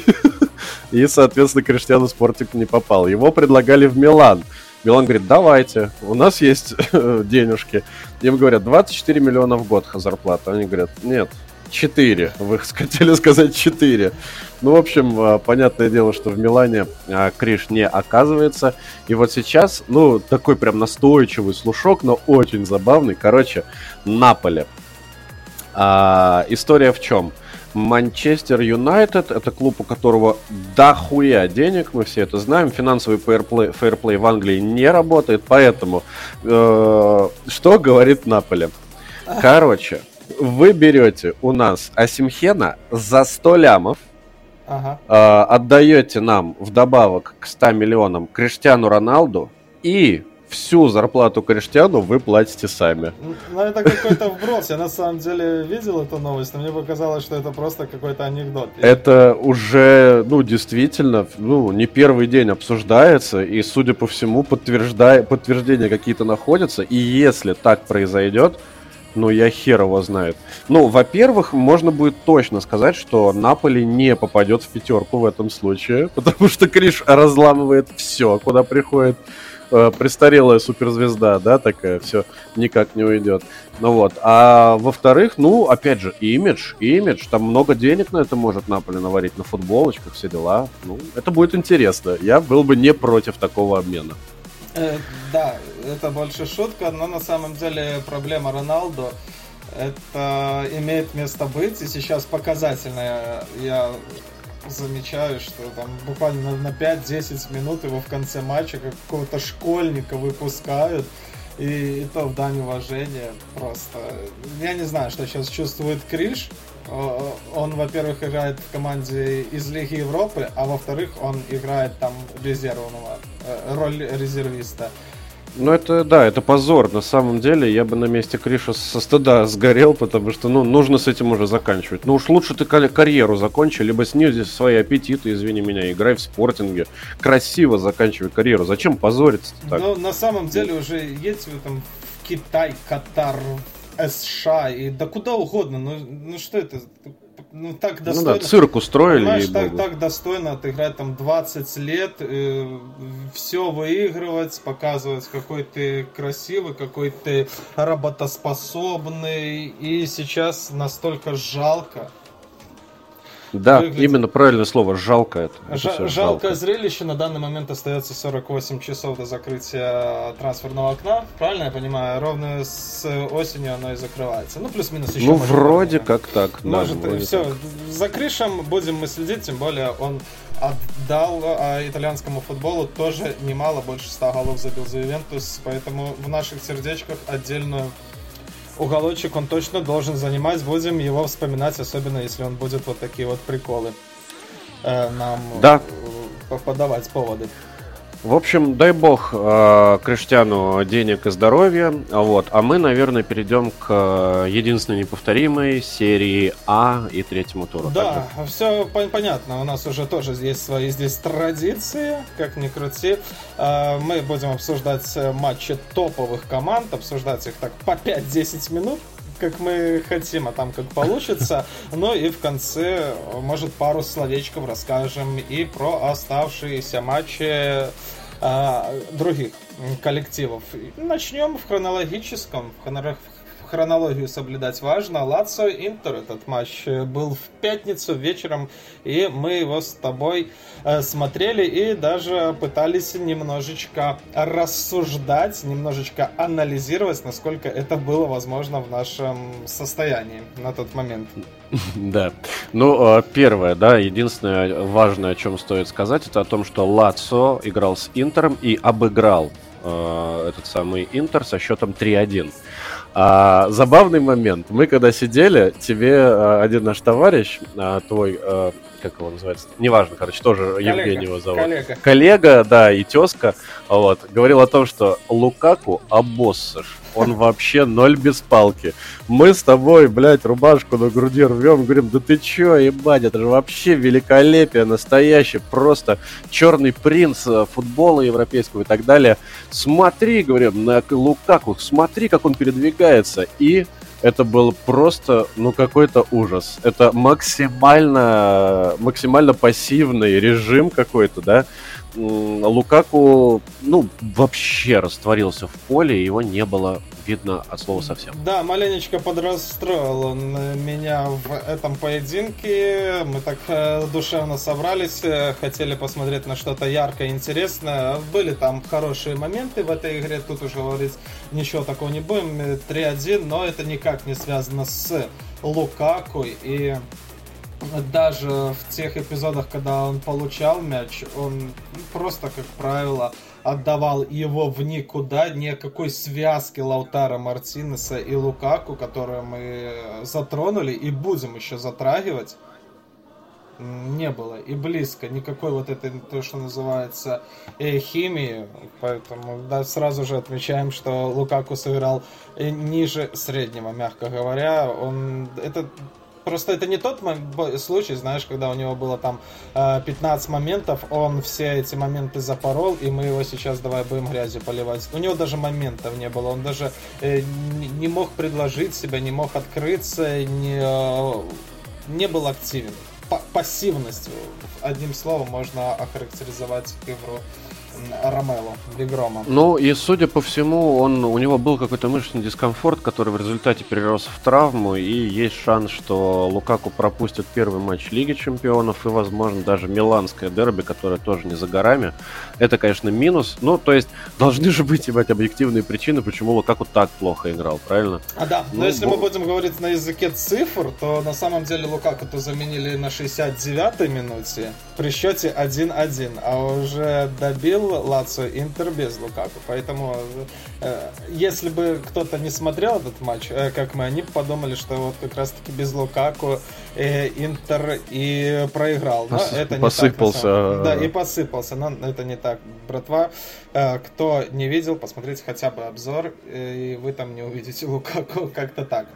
И, соответственно, Криштиану спортинг не попал. Его предлагали в Милан. Милан говорит, давайте, у нас есть денежки. Им говорят, 24 миллиона в год зарплата. Они говорят, нет, 4. Вы хотели сказать 4. Ну, в общем, а, понятное дело, что в Милане а, Криш не оказывается. И вот сейчас, ну, такой прям настойчивый слушок, но очень забавный. Короче, Наполе. А, история в чем? Манчестер Юнайтед это клуб, у которого дохуя денег, мы все это знаем. Финансовый фейерплей, фейерплей в Англии не работает, поэтому э, что говорит Наполе? Короче, вы берете у нас Асимхена за 100 лямов, ага. э, отдаете нам вдобавок к 100 миллионам Криштиану Роналду и всю зарплату Криштиану вы платите сами. Ну, это какой-то вброс. Я на самом деле видел эту новость, но мне показалось, что это просто какой-то анекдот. Это уже, ну, действительно, ну, не первый день обсуждается, и, судя по всему, подтверждая, подтверждения какие-то находятся, и если так произойдет, ну, я хер его знает. Ну, во-первых, можно будет точно сказать, что Наполи не попадет в пятерку в этом случае, потому что Криш разламывает все, куда приходит э, престарелая суперзвезда, да, такая, все никак не уйдет. Ну вот. А во-вторых, ну, опять же, имидж, имидж, там много денег на это может Наполи наварить, на футболочках, все дела. Ну, это будет интересно. Я был бы не против такого обмена. Э, да, это больше шутка, но на самом деле проблема Роналду. Это имеет место быть, и сейчас показательно я замечаю, что там буквально на 5-10 минут его в конце матча как какого-то школьника выпускают, и, и то в дань уважения просто. Я не знаю, что сейчас чувствует Криш, он, во-первых, играет в команде из Лиги Европы, а во-вторых, он играет там резервного, э, роль резервиста. Ну, это, да, это позор. На самом деле, я бы на месте Криша со стыда сгорел, потому что, ну, нужно с этим уже заканчивать. Ну, уж лучше ты карьеру закончи, либо снизь свои аппетиты, извини меня, играй в спортинге. Красиво заканчивай карьеру. Зачем позориться так? Ну, на самом деле, уже едь в этом Китай, Катар, США и да куда угодно. Ну, ну что это? ну, так достойно. Ну да, цирк устроили. Понимаешь, так, так достойно отыграть там 20 лет, э, все выигрывать, показывать, какой ты красивый, какой ты работоспособный. И сейчас настолько жалко, да, выглядит. именно правильное слово. Жалко это. это жалкое жалко. зрелище. На данный момент остается 48 часов до закрытия трансферного окна. Правильно я понимаю? Ровно с осенью оно и закрывается. Ну, плюс-минус еще. Ну, вроде как так. Может, да, все. Так. За Кришем будем мы следить, тем более он отдал а, итальянскому футболу тоже немало, больше 100 голов забил за Ювентус, поэтому в наших сердечках отдельную уголочек он точно должен занимать. Будем его вспоминать, особенно если он будет вот такие вот приколы э, нам да. подавать поводы. В общем, дай бог э, Криштиану денег и здоровья. Вот. А мы, наверное, перейдем к э, единственной неповторимой серии А и третьему туру. Да, также. все понятно. У нас уже тоже есть свои здесь традиции, как ни крути. Э, мы будем обсуждать матчи топовых команд, обсуждать их так по 5-10 минут как мы хотим, а там как получится. Ну и в конце, может, пару словечков расскажем и про оставшиеся матчи а, других коллективов. Начнем в хронологическом, в хронологию соблюдать важно. Лацо Интер этот матч э, был в пятницу вечером, и мы его с тобой э, смотрели и даже пытались немножечко рассуждать, немножечко анализировать, насколько это было возможно в нашем состоянии на тот момент. Да. Ну, э, первое, да, единственное важное, о чем стоит сказать, это о том, что Лацо играл с Интером и обыграл этот самый Интер со счетом 3-1. А, забавный момент. Мы когда сидели, тебе а, один наш товарищ, а, твой, а, как его называется, неважно, короче, тоже коллега, Евгений его зовут. Коллега. Коллега, да, и тезка, вот, говорил о том, что Лукаку обоссышь он вообще ноль без палки. Мы с тобой, блядь, рубашку на груди рвем, говорим, да ты чё, ебать, это же вообще великолепие настоящее, просто черный принц э, футбола европейского и так далее. Смотри, говорим, на Лукаку, смотри, как он передвигается. И это был просто, ну, какой-то ужас. Это максимально, максимально пассивный режим какой-то, да. Лукаку, ну, вообще растворился в поле, его не было видно от слова совсем. Да, маленечко подрастроил он меня в этом поединке. Мы так э, душевно собрались, э, хотели посмотреть на что-то яркое, интересное. Были там хорошие моменты в этой игре, тут уже говорить ничего такого не будем. 3-1, но это никак не связано с Лукаку и даже в тех эпизодах, когда он получал мяч, он просто, как правило, отдавал его в никуда, никакой связки Лаутара Мартинеса и Лукаку, которую мы затронули и будем еще затрагивать, не было и близко никакой вот этой, то, что называется, э, химии. Поэтому да, сразу же отмечаем, что Лукаку сыграл э, ниже среднего, мягко говоря. Он, это Просто это не тот случай, знаешь, когда у него было там 15 э, моментов, он все эти моменты запорол, и мы его сейчас давай будем грязью поливать. У него даже моментов не было, он даже э, не мог предложить себя, не мог открыться, не, э, не был активен. Пассивность, одним словом, можно охарактеризовать игру Ромело, Бигрома. Ну и судя по всему, он, у него был какой-то мышечный дискомфорт, который в результате перерос в травму, и есть шанс, что Лукаку пропустит первый матч Лиги Чемпионов и, возможно, даже Миланское дерби, которое тоже не за горами. Это, конечно, минус. Ну, то есть, должны же быть, ебать, объективные причины, почему Лукаку так плохо играл, правильно? А да, но ну, если бо... мы будем говорить на языке цифр, то на самом деле Лукаку-то заменили на 69-й минуте при счете 1-1, а уже добил Лацио Интер без Лукаку. Поэтому, э, если бы кто-то не смотрел этот матч, э, как мы, они подумали, что вот как раз-таки без Лукаку э, Интер и проиграл. Но Пос- это не посыпался. Так, да, и посыпался. Но это не так, братва. Э, кто не видел, посмотрите хотя бы обзор, э, и вы там не увидите Лукаку как-то так.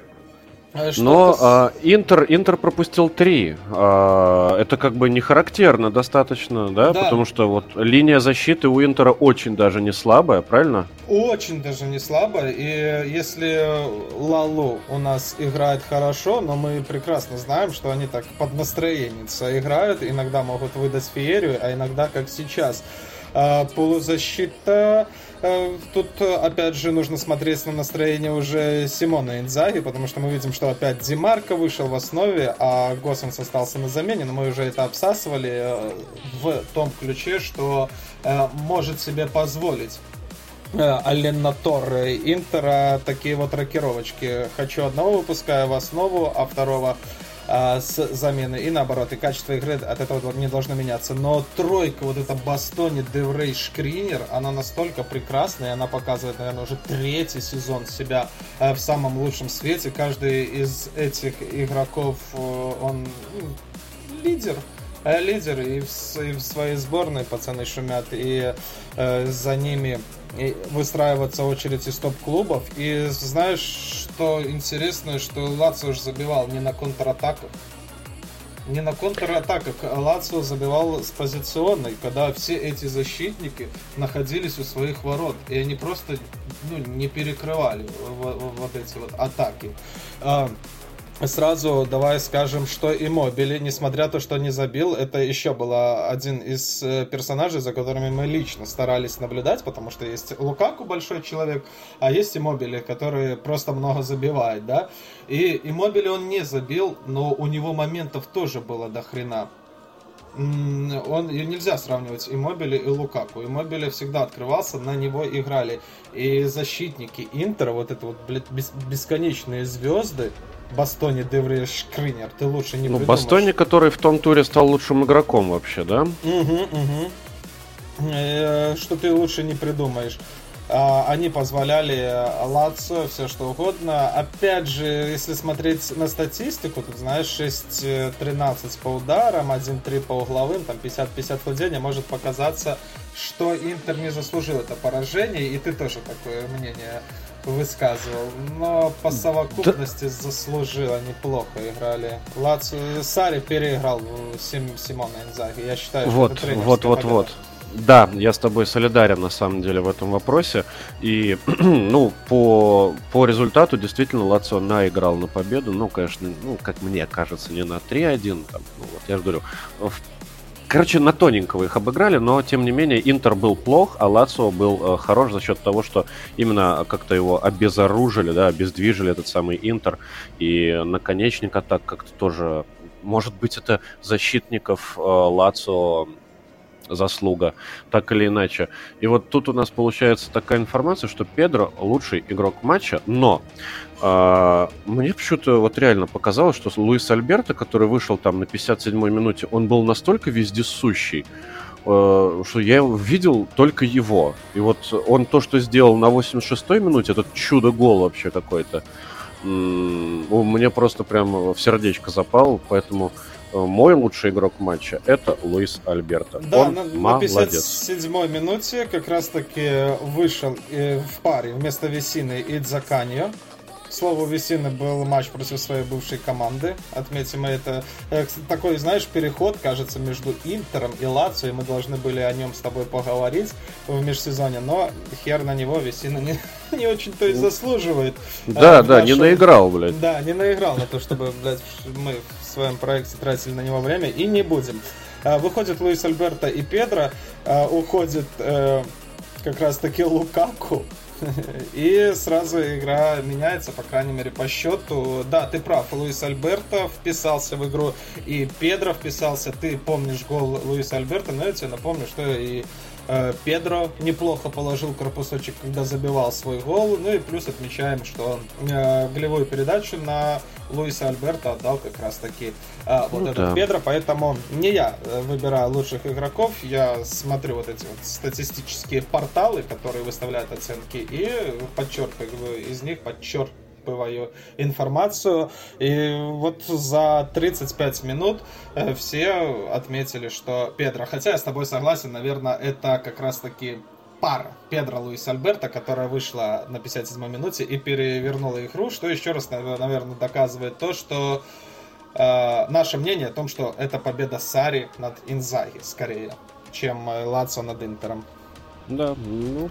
А Но а, Интер, Интер пропустил три. А, это как бы не характерно достаточно, да? да? Потому что вот линия защиты у Интера очень даже не слабая, правильно? Очень даже не слабая. И если Лалу у нас играет хорошо, но мы прекрасно знаем, что они так под настроение играют, иногда могут выдать феерию, а иногда как сейчас. А, полузащита Э, тут, опять же, нужно смотреть на настроение уже Симона Инзаги, потому что мы видим, что опять Димарко вышел в основе, а Госенс остался на замене, но мы уже это обсасывали э, в том ключе, что э, может себе позволить Алена Торре Интера такие вот рокировочки. Хочу одного выпускаю в основу, а второго а, с замены. И наоборот, и качество игры от этого не должно меняться. Но тройка, вот эта Бастони Деврей Шкринер, она настолько прекрасная, она показывает, наверное, уже третий сезон себя э, в самом лучшем свете. Каждый из этих игроков, э, он ну, лидер э, лидер и в, и в своей сборной пацаны шумят, и э, за ними выстраиваться очередь из топ-клубов. И знаешь, что интересно, что Лацио уже забивал не на контратаках. Не на контратаках, а Лацио забивал с позиционной, когда все эти защитники находились у своих ворот. И они просто ну, не перекрывали вот, вот эти вот атаки. Сразу давай скажем, что и Мобили, несмотря на то, что не забил, это еще был один из э, персонажей, за которыми мы лично старались наблюдать, потому что есть Лукаку большой человек, а есть и Мобили, который просто много забивает, да. И, и Мобили он не забил, но у него моментов тоже было до хрена он и нельзя сравнивать и Мобили, и Лукаку. И Мобили всегда открывался, на него играли. И защитники Интера, вот это вот, блядь, бесконечные звезды, Бастони, Деври, Шкринер, ты лучше не Ну, придумаешь. Бастони, который в том туре стал лучшим игроком вообще, да? Угу, угу. Что ты лучше не придумаешь. А, они позволяли Лацо все что угодно. Опять же, если смотреть на статистику, тут знаешь, 6-13 по ударам, 1-3 по угловым, там 50-50 владения, может показаться, что Интер не заслужил это поражение, и ты тоже такое мнение высказывал. Но по совокупности да. заслужила, неплохо играли. Лацо Сари переиграл Сим, Симона Инзаги. Я считаю, вот, что это Вот, вот, вот. Да, я с тобой солидарен на самом деле в этом вопросе. И, ну, по, по результату действительно Лацио наиграл на победу. Ну, конечно, ну, как мне кажется, не на 3-1. Там, ну, вот я же говорю, в Короче, на тоненького их обыграли, но тем не менее Интер был плох, а Лацио был э, хорош за счет того, что именно как-то его обезоружили, да, обездвижили этот самый Интер. И наконечник атак как-то тоже... Может быть, это защитников э, Лацио заслуга, так или иначе. И вот тут у нас получается такая информация, что Педро лучший игрок матча, но э, мне почему-то вот реально показалось, что Луис Альберто, который вышел там на 57-й минуте, он был настолько вездесущий, э, что я видел только его. И вот он то, что сделал на 86-й минуте, этот чудо-гол вообще какой-то, мне просто прям в сердечко запал, поэтому мой лучший игрок матча это Луис Альберто. Да, Он на, молодец. на 57-й минуте как раз таки вышел э, в паре вместо Весины и Дзаканьо. К слову, Весины был матч против своей бывшей команды. Отметим это. Э, такой, знаешь, переход, кажется, между Интером и Лацио, и мы должны были о нем с тобой поговорить в межсезоне, но хер на него Весина не, не очень-то и заслуживает. Да, а, да, нашем... не наиграл, блядь. Да, не наиграл на то, чтобы, блядь, мы в своем проекте тратили на него время, и не будем. А, выходит Луис Альберто и Педро, уходит э, как раз таки Лукаку, И сразу игра меняется, по крайней мере, по счету. Да, ты прав, Луис Альберто вписался в игру, и Педро вписался. Ты помнишь гол Луиса Альберта, но я тебе напомню, что и Педро неплохо положил корпусочек, когда забивал свой гол. Ну и плюс отмечаем, что э, голевую передачу на Луиса Альберта отдал как раз таки а, вот ну, этот да. Педро, поэтому не я э, выбираю лучших игроков, я смотрю вот эти вот статистические порталы, которые выставляют оценки, и подчеркиваю из них, подчеркиваю информацию. И вот за 35 минут э, все отметили, что Педро, хотя я с тобой согласен, наверное, это как раз таки пара Педро Луис Альберта, которая вышла на 57-й минуте и перевернула игру, что еще раз, наверное, доказывает то, что э, наше мнение о том, что это победа Сари над Инзаги скорее, чем Лацо над Интером. Да, ну,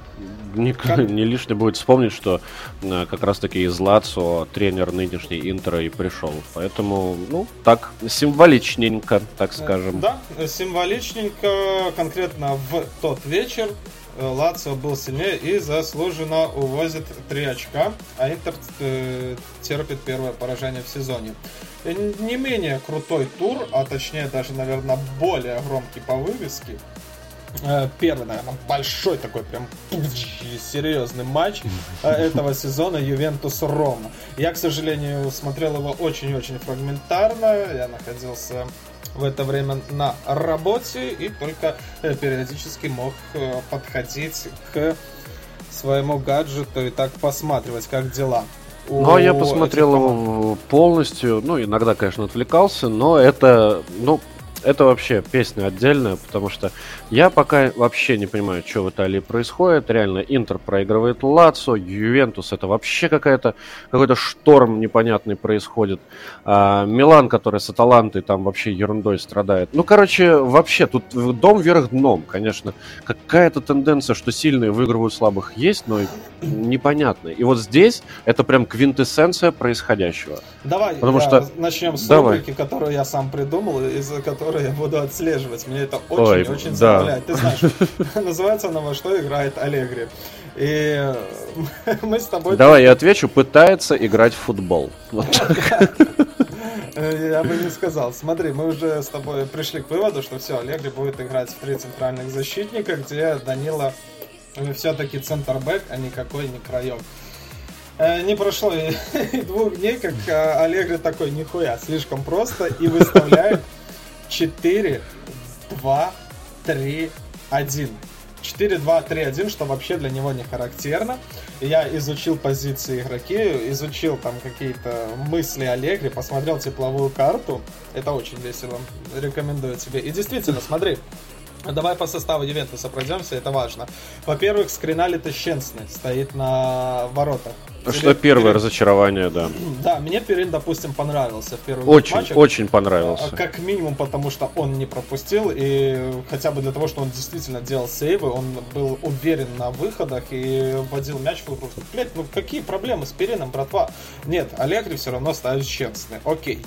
не, как... не лишне будет вспомнить, что а, как раз-таки из Лацо тренер нынешней Интера и пришел. Поэтому, ну, так, символичненько, так скажем. Да, символичненько, конкретно в тот вечер э, Лацио был сильнее и заслуженно увозит 3 очка, а Интер э, терпит первое поражение в сезоне. Не менее крутой тур, а точнее даже, наверное, более громкий по вывеске, Э, первый, наверное, большой такой прям серьезный матч э, этого сезона Ювентус-Рома. Я, к сожалению, смотрел его очень-очень фрагментарно. Я находился в это время на работе и только э, периодически мог подходить к своему гаджету и так посматривать, как дела. Ну, а я посмотрел его полностью, ну, иногда, конечно, отвлекался, но это, ну, это вообще песня отдельная, потому что я пока вообще не понимаю, что в Италии происходит. Реально, Интер проигрывает Лацо, Ювентус это вообще какая-то какой-то шторм непонятный происходит. А, Милан, который с Аталантой там вообще ерундой страдает. Ну, короче, вообще тут дом вверх дном, конечно. Какая-то тенденция, что сильные выигрывают слабых есть, но непонятно. И вот здесь это прям квинтэссенция происходящего. Давай, Потому что... начнем с Давай. рубрики, которую я сам придумал, из-за которой который я буду отслеживать. Мне это очень-очень да. забавляет. Ты знаешь, называется она «Во что играет Аллегри». И мы с тобой... Давай я отвечу. Пытается играть в футбол. Я бы не сказал. Смотри, мы уже с тобой пришли к выводу, что все, Аллегри будет играть в три центральных защитника, где Данила все-таки центр-бэк, а никакой не краек. Э, не прошло и двух дней, как э, Аллегри такой, нихуя, слишком просто, и выставляет 4, 2, 3, 1. 4, 2, 3, 1, что вообще для него не характерно. Я изучил позиции игроки, изучил там какие-то мысли Аллегри, посмотрел тепловую карту. Это очень весело. Рекомендую тебе. И действительно, смотри, Давай по составу Ювентуса пройдемся, это важно. Во-первых, Скринали Тащенсный стоит на воротах. Что первое Перин... разочарование, да. Да, мне Перин, допустим, понравился в первых очень, матчах. Очень понравился. А, как минимум, потому что он не пропустил, и хотя бы для того, что он действительно делал сейвы, он был уверен на выходах и вводил мяч в игру. Блять, ну какие проблемы с Перином, братва? Нет, Аллегри все равно ставит честный. Окей.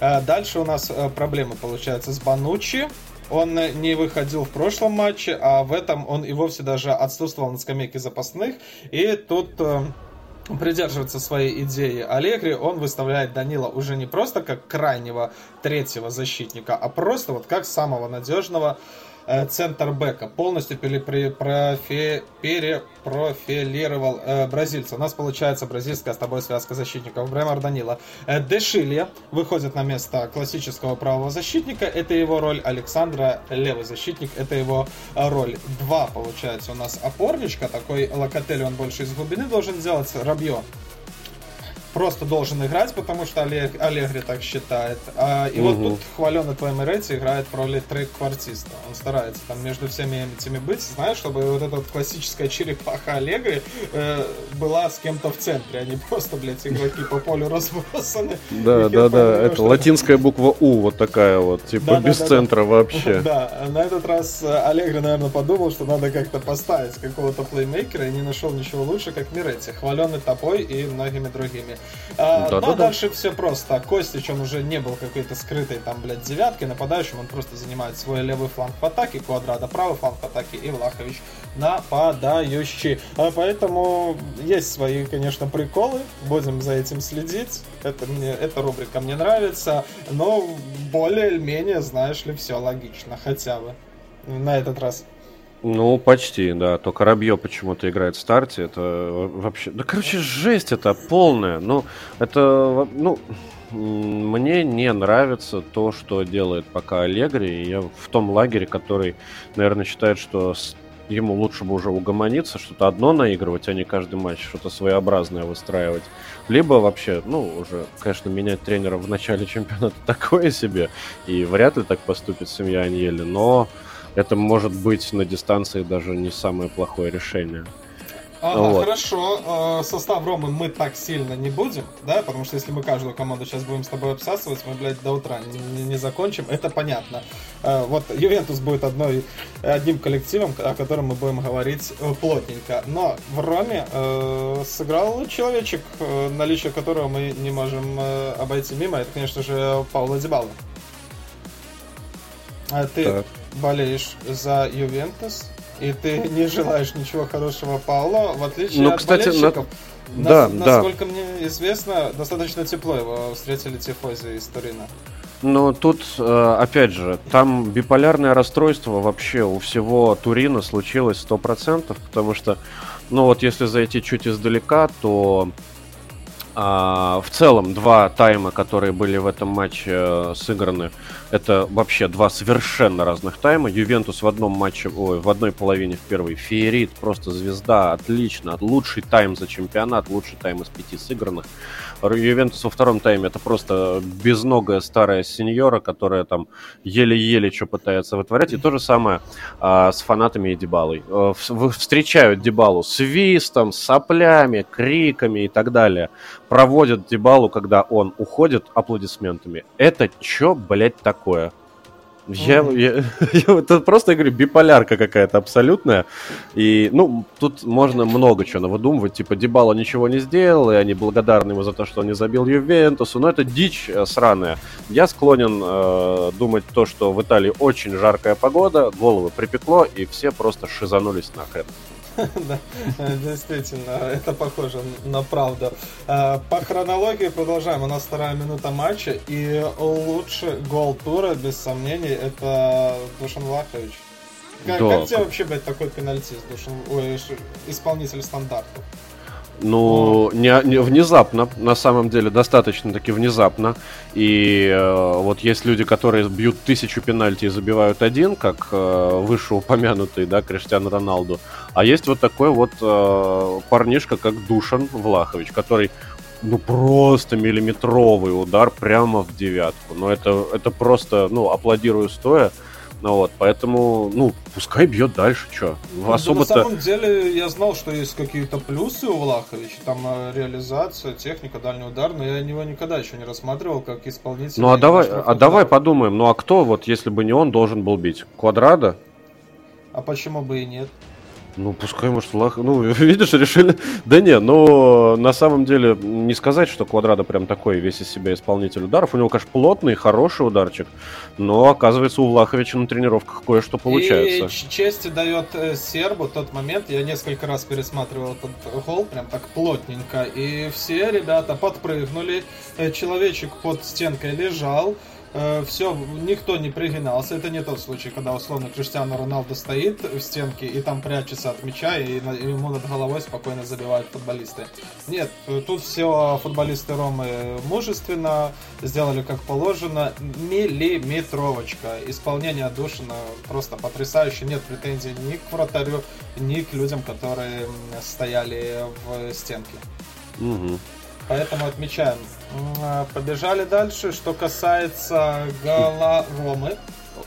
А, дальше у нас э, проблемы, получается, с Банучи. Он не выходил в прошлом матче, а в этом он и вовсе даже отсутствовал на скамейке запасных. И тут э, придерживается своей идеи Аллегри, он выставляет Данила уже не просто как крайнего третьего защитника, а просто вот как самого надежного Э, центр бэка. Полностью перепрофи, перепрофилировал э, бразильца. У нас получается бразильская с тобой связка защитников. Бремар Данила. Э, Дешилья выходит на место классического правого защитника. Это его роль. Александра левый защитник. Это его э, роль. Два получается у нас опорничка. Такой Локотель он больше из глубины должен делать. Рабье просто должен играть, потому что Олег, Аллегри так считает. А, и угу. вот тут хваленый твой Меретти играет в роли трек-квартиста. Он старается там между всеми этими быть, знаешь, чтобы вот эта вот классическая черепаха Аллегри э, была с кем-то в центре, а не просто, блядь, игроки по полю разбросаны. Да, да, да, это латинская буква У вот такая вот, типа без центра вообще. Да, на этот раз э, Аллегри, наверное, подумал, что надо как-то поставить какого-то плеймейкера и не нашел ничего лучше, как Миретти, хваленный тобой и многими другими. А, да, но да, дальше да. все просто. Костич, он уже не был какой-то скрытой там, блядь, девяткой нападающим, он просто занимает свой левый фланг в атаке, Квадрата правый фланг в атаке и Влахович нападающий. А поэтому есть свои, конечно, приколы, будем за этим следить. Это мне, эта рубрика мне нравится, но более-менее, знаешь ли, все логично, хотя бы на этот раз. Ну, почти, да. Только Рабье почему-то играет в старте. Это вообще... Да, короче, жесть это полная. Ну, это... Ну, мне не нравится то, что делает пока Аллегри. Я в том лагере, который, наверное, считает, что ему лучше бы уже угомониться, что-то одно наигрывать, а не каждый матч что-то своеобразное выстраивать. Либо вообще, ну, уже, конечно, менять тренера в начале чемпионата такое себе, и вряд ли так поступит семья Аньели, но это может быть на дистанции даже не самое плохое решение. Ага, вот. хорошо. Э, состав Ромы мы так сильно не будем, да, потому что если мы каждую команду сейчас будем с тобой обсасывать, мы, блядь, до утра не, не закончим, это понятно. Э, вот Ювентус будет одной, одним коллективом, о котором мы будем говорить э, плотненько. Но в Роме э, сыграл человечек, наличие которого мы не можем обойти мимо. Это, конечно же, Пауло Дибало. Ты так. болеешь за Ювентус, и ты не желаешь ничего хорошего Пауло, в отличие ну, от кстати, болельщиков. На... Да, Нас, да. Насколько мне известно, достаточно тепло его встретили тифози из Турина. Ну, тут, э, опять же, там биполярное расстройство вообще у всего Турина случилось 100%, потому что, ну вот если зайти чуть издалека, то а, в целом, два тайма, которые были в этом матче э, сыграны, это вообще два совершенно разных тайма. Ювентус в одном матче, ой, в одной половине в первой феерит, просто звезда, отлично, лучший тайм за чемпионат, лучший тайм из пяти сыгранных. Ювентус во втором тайме это просто безногая старая сеньора, которая там еле-еле что пытается вытворять. И то же самое а, с фанатами и Дебалой. Э, встречают Дебалу свистом, соплями, криками и так далее. Проводят Дебалу, когда он уходит аплодисментами. Это чё, блядь, такое? Я, я, я, это просто, я говорю, биполярка какая-то абсолютная. И, ну, тут можно много чего выдумывать. Типа, Дебала ничего не сделал, и они благодарны ему за то, что он не забил Ювентусу. Но это дичь э, сраная. Я склонен э, думать то, что в Италии очень жаркая погода, головы припекло, и все просто шизанулись нахрен. Да, действительно, это похоже на правду. А, по хронологии продолжаем. У нас вторая минута матча, и лучший гол тура, без сомнений, это Душан Влахович. Как, да. как тебе вообще, блядь, такой пенальтист, Душан, ой, исполнитель стандартов? Ну, не, не внезапно, на самом деле, достаточно таки внезапно. И э, вот есть люди, которые бьют тысячу пенальти и забивают один, как э, вышеупомянутый, да, Криштиану Роналду. А есть вот такой вот э, парнишка, как Душан Влахович, который ну просто миллиметровый удар прямо в девятку. Но это, это просто, ну, аплодирую стоя. Ну вот, поэтому, ну, пускай бьет дальше, что. Ну, особо-то... На самом деле, я знал, что есть какие-то плюсы у Влаховича, там э, реализация, техника, дальний удар, но я его никогда еще не рассматривал как исполнитель. Ну а давай, а давай подумаем, ну а кто, вот если бы не он, должен был бить? Квадрада? А почему бы и нет? Ну, пускай, может, лах... Ну, видишь, решили... Да не, но на самом деле не сказать, что Квадрада прям такой весь из себя исполнитель ударов. У него, конечно, плотный, хороший ударчик, но, оказывается, у Влаховича на тренировках кое-что получается. И честь дает э, Сербу тот момент. Я несколько раз пересматривал этот гол, прям так плотненько. И все ребята подпрыгнули. Э, человечек под стенкой лежал. Э, все, никто не пригинался. Это не тот случай, когда условно Криштиану Роналду стоит в стенке и там прячется от мяча, и, ему над головой спокойно забивают футболисты. Нет, тут все футболисты Ромы мужественно, сделали как положено. Миллиметровочка. Исполнение Душина просто потрясающе. Нет претензий ни к вратарю, ни к людям, которые стояли в стенке. Угу. Поэтому отмечаем. А, побежали дальше. Что касается гола Ромы.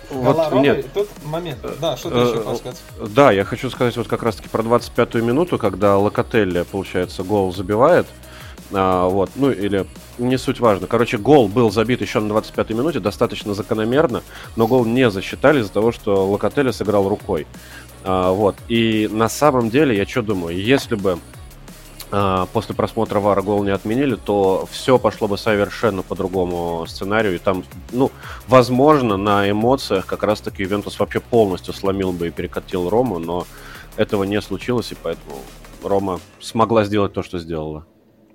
Вот, Гола Ромы, нет. тут момент. Да, что ты еще хочешь сказать? Да, я хочу сказать вот как раз-таки про 25-ю минуту, когда Локотелли, получается, гол забивает. А, вот, ну или не суть важно. Короче, гол был забит еще на 25-й минуте, достаточно закономерно, но гол не засчитали из-за того, что Локотелли сыграл рукой. А, вот. И на самом деле, я что думаю, если бы после просмотра Вара гол не отменили, то все пошло бы совершенно по другому сценарию. И там, ну, возможно, на эмоциях как раз-таки Ювентус вообще полностью сломил бы и перекатил Рому, но этого не случилось, и поэтому Рома смогла сделать то, что сделала.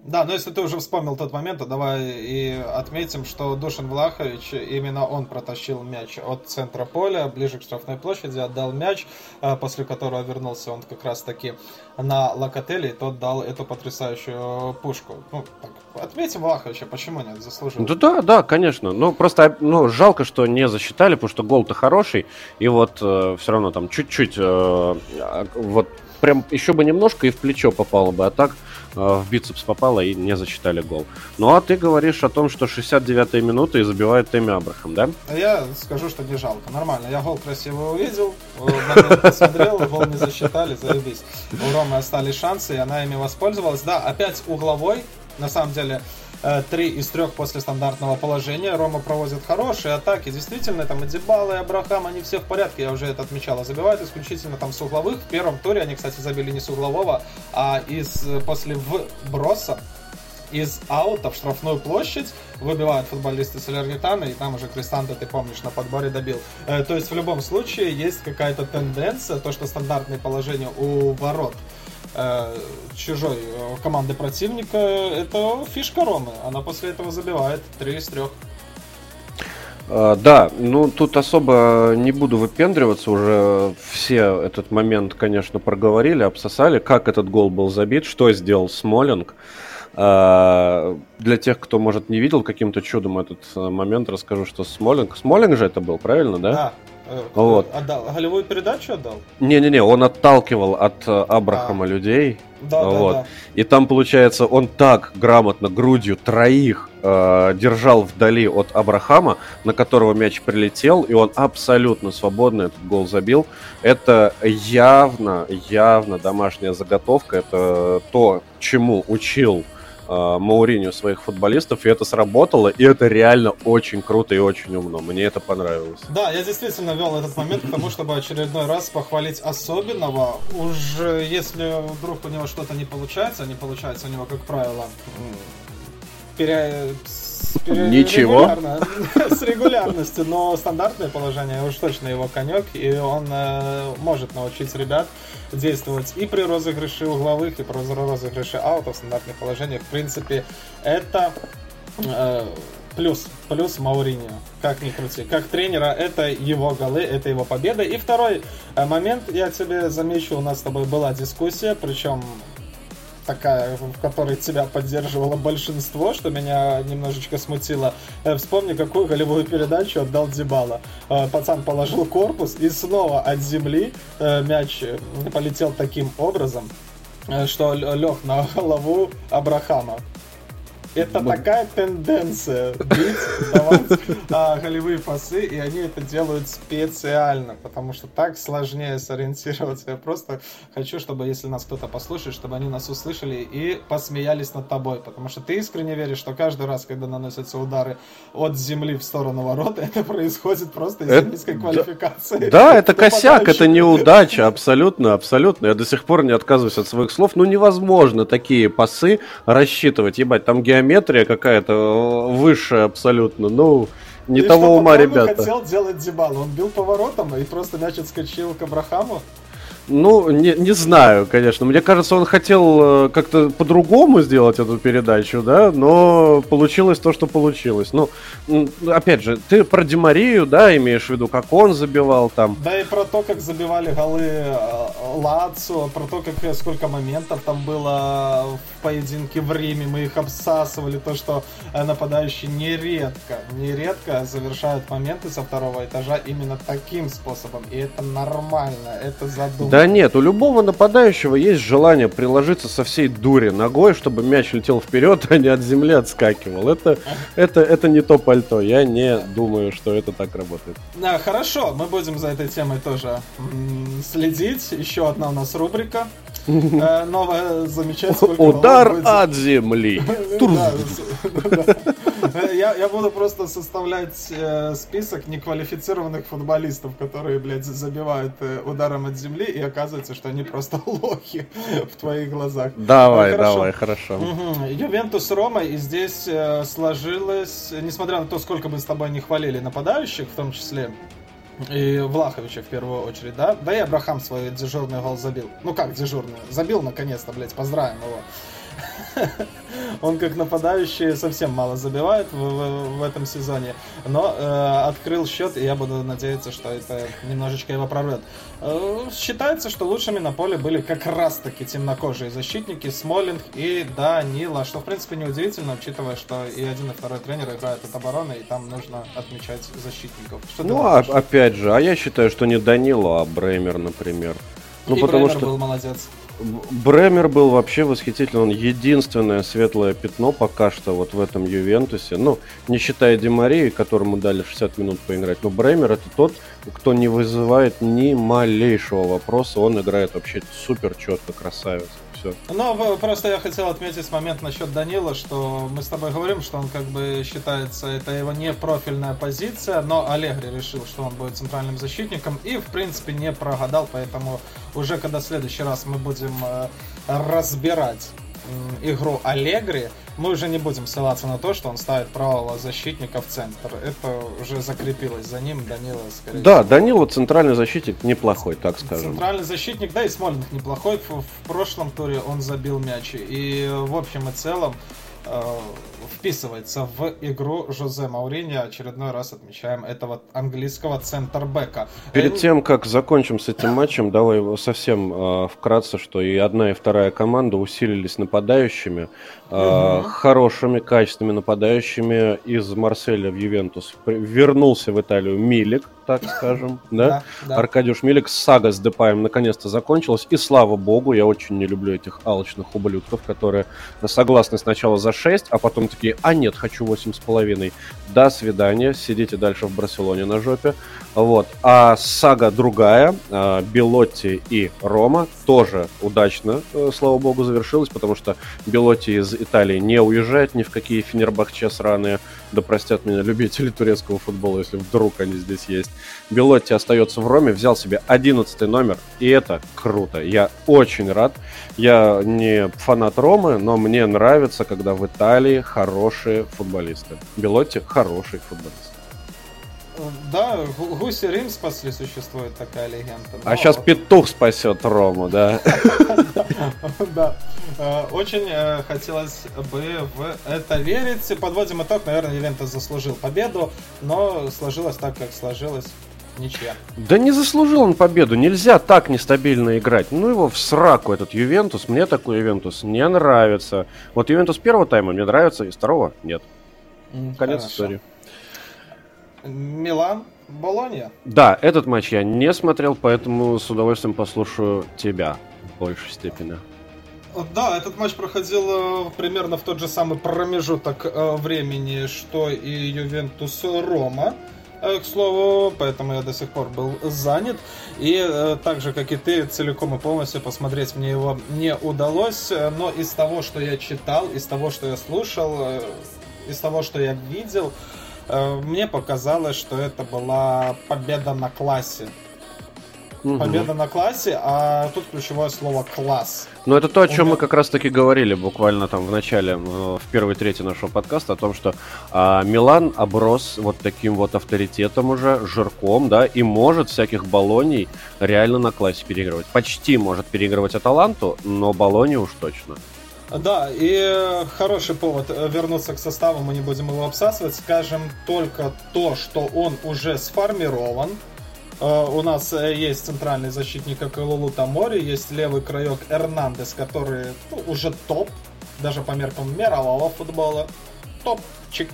Да, но если ты уже вспомнил тот момент, то давай и отметим, что Душин Влахович, именно он протащил мяч от центра поля, ближе к штрафной площади, отдал мяч, а, после которого вернулся он как раз таки на Локотеле, и тот дал эту потрясающую пушку. Ну, так, отметим Влаховича, почему нет, заслужил. Да, да, да, конечно. Ну, просто ну, жалко, что не засчитали, потому что гол-то хороший, и вот э, все равно там чуть-чуть, э, вот прям еще бы немножко и в плечо попало бы, а так в бицепс попало и не засчитали гол. Ну а ты говоришь о том, что 69-я минута и забивает Тэмми Абрахам, да? Я скажу, что не жалко, нормально. Я гол красиво увидел, момент посмотрел, гол не засчитали, заебись. У Ромы остались шансы, и она ими воспользовалась. Да, опять угловой, на самом деле, Э, три из трех после стандартного положения. Рома проводит хорошие атаки. Действительно, там и Дебала, и Абрахам, они все в порядке, я уже это отмечал. Забивают исключительно там с угловых. В первом туре они, кстати, забили не с углового, а из э, после вброса из аута в штрафную площадь выбивают футболисты Солярнитана, и там уже Кристанта, ты помнишь, на подборе добил. Э, то есть в любом случае есть какая-то тенденция, то, что стандартные положения у ворот э, чужой э, команды противника, это фишка Ромы. Она после этого забивает 3 из 3. Uh, да, ну тут особо не буду выпендриваться, уже все этот момент, конечно, проговорили, обсосали, как этот гол был забит, что сделал Смолинг. Uh, для тех, кто, может, не видел каким-то чудом этот э, момент, расскажу, что Смолинг... Смолинг же это был, правильно, да? Да, вот. Отдал. Голевую передачу отдал? Не-не-не, он отталкивал от э, Абрахама а. людей. Да, вот. да, да. И там, получается, он так грамотно грудью троих э, держал вдали от Абрахама, на которого мяч прилетел, и он абсолютно свободно этот гол забил. Это явно, явно домашняя заготовка. Это то, чему учил э, Мауриню своих футболистов, и это сработало, и это реально очень круто и очень умно. Мне это понравилось. Да, я действительно вел этот момент к тому, чтобы очередной раз похвалить особенного. Уже если вдруг у него что-то не получается, не получается у него, как правило, пере Ничего. Регулярно, с регулярностью, но стандартное положение уж точно его конек, и он э, может научить ребят действовать и при розыгрыше угловых, и при розыгрыше аута в стандартных положениях. В принципе, это э, плюс, плюс Мауриньо, как ни крути. Как тренера, это его голы, это его победа. И второй э, момент, я тебе замечу, у нас с тобой была дискуссия, причем такая, в которой тебя поддерживало большинство, что меня немножечко смутило. Э, вспомни, какую голевую передачу отдал Дебала. Э, пацан положил корпус и снова от земли э, мяч полетел таким образом, что лег на голову Абрахама. Это такая тенденция бить, давать а, голевые пасы, и они это делают специально, потому что так сложнее сориентироваться. Я просто хочу, чтобы, если нас кто-то послушает, чтобы они нас услышали и посмеялись над тобой, потому что ты искренне веришь, что каждый раз, когда наносятся удары от земли в сторону ворота, это происходит просто из-за низкой квалификации. Да, это косяк, это неудача, абсолютно, абсолютно. Я до сих пор не отказываюсь от своих слов. Ну, невозможно такие пасы рассчитывать. Ебать, там геометрия геометрия какая-то э, высшая абсолютно. Ну, не и того ума, ребята. хотел делать Дебал. Он бил поворотом и просто мяч отскочил к Абрахаму. Ну, не, не знаю, конечно. Мне кажется, он хотел э, как-то по-другому сделать эту передачу, да, но получилось то, что получилось. Ну, опять же, ты про Димарию, да, имеешь в виду, как он забивал там. Да и про то, как забивали голы э, Лацо, про то, как э, сколько моментов там было в поединке в Риме, мы их обсасывали, то, что нападающие нередко, нередко завершают моменты со второго этажа именно таким способом. И это нормально, это задумано. Да нет, у любого нападающего есть желание приложиться со всей дури ногой, чтобы мяч летел вперед, а не от земли отскакивал. Это, это, это не то пальто. Я не думаю, что это так работает. Да, хорошо, мы будем за этой темой тоже следить. Еще одна у нас рубрика. Э, новая замечательная. Удар от земли. Я, я буду просто составлять э, список неквалифицированных футболистов, которые, блядь, забивают э, ударом от земли, и оказывается, что они просто лохи в твоих глазах. Давай, хорошо. давай, хорошо. Угу. Ювентус Рома, и здесь э, сложилось, несмотря на то, сколько мы с тобой не хвалили нападающих, в том числе, и Влаховича в первую очередь, да? Да и Абрахам свой дежурный гол забил. Ну как дежурный? Забил наконец-то, блядь, поздравим его. Он как нападающий совсем мало забивает в, в, в этом сезоне, но э, открыл счет, и я буду надеяться, что это немножечко его прорвет. Э, считается, что лучшими на поле были как раз-таки темнокожие защитники Смолинг и Данила, что в принципе неудивительно, учитывая, что и один, и второй тренер играют от обороны, и там нужно отмечать защитников. Что ну, а, опять же, а я считаю, что не Данила, а Бреймер, например. Ну, и потому Бреймер что... был молодец. Бремер был вообще восхитительный. Он единственное светлое пятно пока что вот в этом Ювентусе. Ну, не считая Демарии, которому дали 60 минут поиграть. Но Бремер это тот, кто не вызывает ни малейшего вопроса. Он играет вообще супер четко, красавец все. Ну, просто я хотел отметить момент насчет Данила, что мы с тобой говорим, что он как бы считается, это его не профильная позиция, но Аллегри решил, что он будет центральным защитником и, в принципе, не прогадал, поэтому уже когда в следующий раз мы будем э, разбирать игру Аллегри, мы уже не будем ссылаться на то, что он ставит правого защитника в центр. Это уже закрепилось за ним, Данила, скорее Да, всего. Данила центральный защитник неплохой, так скажем. Центральный защитник, да, и Смольник неплохой. В, в прошлом туре он забил мяч. И в общем и целом э, вписывается в игру Жозе Маурини. Очередной раз отмечаем этого английского центрбека. Перед тем, как закончим с этим матчем, давай совсем э, вкратце, что и одна, и вторая команда усилились нападающими, э, угу. хорошими, качественными нападающими из Марселя в Ювентус. Вернулся в Италию Милик, так скажем, да? да, да. Аркадиуш Милик, сага с Депаем наконец-то закончилась, и слава богу, я очень не люблю этих алчных ублюдков, которые согласны сначала за 6, а потом такие, а нет, хочу 8,5. До свидания, сидите дальше в Барселоне на жопе. Вот. А сага другая, а, Белотти и Рома, тоже удачно, э, слава богу, завершилась, потому что Белотти из Италии не уезжает ни в какие Фенербахче сраные, да простят меня любители турецкого футбола, если вдруг они здесь есть. Белотти остается в Роме, взял себе 11 номер, и это круто. Я очень рад. Я не фанат Ромы, но мне нравится, когда в Италии хорошие футболисты. Белотти хороший футболист. Да, Гуси Рим спасли, существует такая легенда. А сейчас петух спасет Рому, да? Да. Э, очень э, хотелось бы в это верить. Подводим итог. Наверное, Ювентус заслужил победу, но сложилось так, как сложилось. Ничья. Да не заслужил он победу. Нельзя так нестабильно играть. Ну его в сраку этот Ювентус. Мне такой Ювентус не нравится. Вот Ювентус первого тайма мне нравится, и второго нет. Конец истории. Милан, Болонья. Да, этот матч я не смотрел, поэтому с удовольствием послушаю тебя в большей степени. Да, этот матч проходил э, примерно в тот же самый промежуток э, времени, что и Ювентус Рома э, к слову, поэтому я до сих пор был занят. И так же, как и ты, целиком и полностью посмотреть мне его не удалось. Но из того, что я читал, из того, что я слушал, из того, что я видел, Э, мне показалось, что это была победа на классе. Угу. Победа на классе, а тут ключевое слово класс. Ну, это то, о чем мы как раз-таки говорили буквально там в начале, э, в первой трети нашего подкаста, о том, что а, Милан оброс вот таким вот авторитетом уже, жирком, да, и может всяких баллоний реально на классе переигрывать. Почти может переигрывать Аталанту, но баллони уж точно. Да, и хороший повод вернуться к составу, мы не будем его обсасывать. Скажем только то, что он уже сформирован. Э, у нас есть центральный защитник Калулу Тамори, есть левый краек Эрнандес, который ну, уже топ, даже по меркам мирового футбола. Топчик.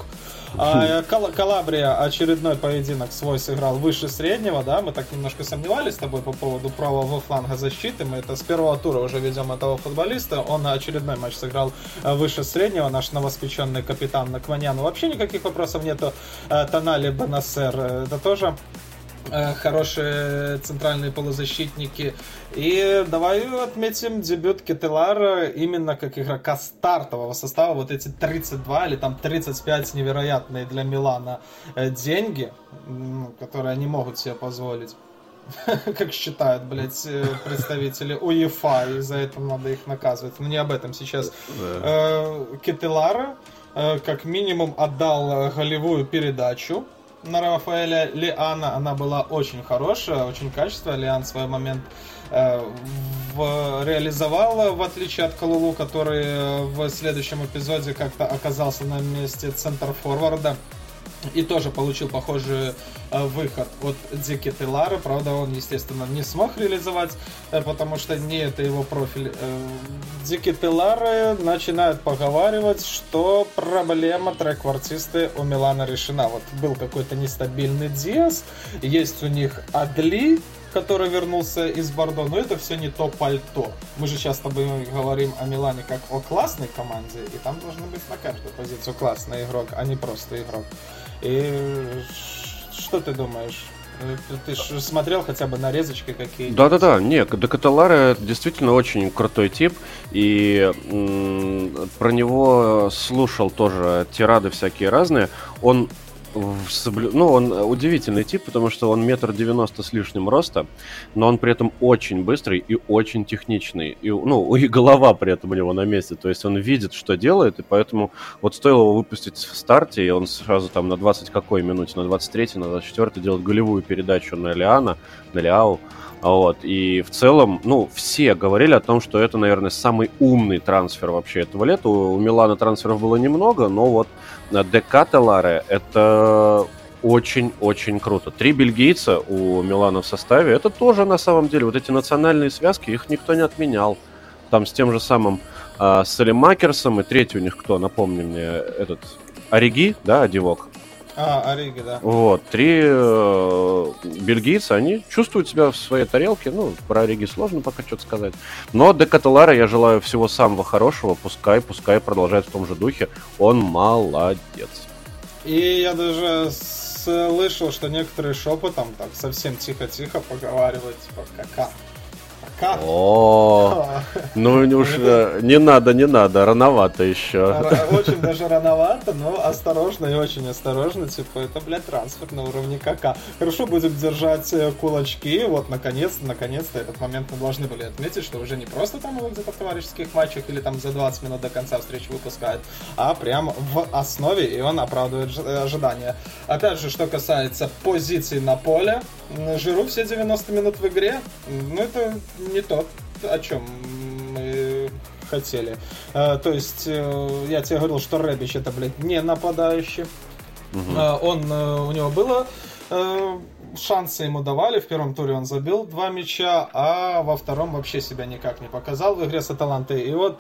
А, Кал Калабрия очередной поединок свой сыграл выше среднего, да, мы так немножко сомневались с тобой по поводу правого фланга защиты, мы это с первого тура уже ведем этого футболиста, он очередной матч сыграл э, выше среднего, наш новоспеченный капитан Накванян, вообще никаких вопросов нету, э, Тонали Бенасер, э, это тоже Э, хорошие центральные полузащитники. И давай отметим дебют Кетелара именно как игрока стартового состава. Вот эти 32 или там 35 невероятные для Милана э, деньги, которые они могут себе позволить. Как считают, блядь, э, представители УЕФА, и за это надо их наказывать. Но не об этом сейчас. Кетелара как минимум отдал голевую передачу на Рафаэля Лиана. Она была очень хорошая, очень качественная. Лиан в свой момент э, в, реализовал, в отличие от Калулу, который э, в следующем эпизоде как-то оказался на месте центр-форварда. И тоже получил похожую э, выход от Дики Телары. Правда, он, естественно, не смог реализовать, э, потому что не это его профиль. Дики Телары начинают поговаривать, что проблема трек-квартисты у Милана решена. Вот был какой-то нестабильный Диас, есть у них Адли, который вернулся из Бордо, но это все не то пальто. Мы же сейчас с тобой говорим о Милане как о классной команде, и там должен быть на каждую позицию классный игрок, а не просто игрок. И что ты думаешь? Ты же смотрел хотя бы нарезочки какие Да-да-да, нет, Декаталара действительно очень крутой тип, и м- про него слушал тоже тирады всякие разные. Он соблю... ну, он удивительный тип, потому что он метр девяносто с лишним роста, но он при этом очень быстрый и очень техничный. И, ну, и голова при этом у него на месте, то есть он видит, что делает, и поэтому вот стоило его выпустить в старте, и он сразу там на 20 какой минуте, на 23 на 24 делает голевую передачу на Лиана, на Лиау, вот. И в целом, ну, все говорили о том, что это, наверное, самый умный трансфер вообще этого лета. У, Милана трансферов было немного, но вот ДК Теларе это очень-очень круто. Три бельгийца у Милана в составе. Это тоже на самом деле, вот эти национальные связки, их никто не отменял. Там с тем же самым э, Салимакерсом и третий у них кто, напомни мне, этот Ориги, да, Одивок. А, Ориги, да. Вот, три э, бельгийца, они чувствуют себя в своей тарелке. Ну, про Ориги сложно пока что-то сказать. Но Декаталара я желаю всего самого хорошего. Пускай, пускай продолжает в том же духе. Он молодец. И я даже слышал, что некоторые шепотом так совсем тихо-тихо поговаривают, типа, кака как? О, ну уж э, не надо, не надо, рановато еще. Очень даже рановато, но осторожно и очень осторожно, типа это, блядь, трансфер на уровне КК. Хорошо, будем держать э, кулачки, вот наконец-то, наконец-то этот момент мы должны были отметить, что уже не просто там его где-то в товарищеских матчах или там за 20 минут до конца встречи выпускают, а прям в основе, и он оправдывает э, ожидания. Опять же, что касается позиций на поле, Жиру все 90 минут в игре, ну это не то, о чем мы хотели. А, то есть, э, я тебе говорил, что Рэбич это, блядь, не нападающий. Угу. А, он, у него было шансы ему давали. В первом туре он забил два мяча, а во втором вообще себя никак не показал в игре с Аталантой. И вот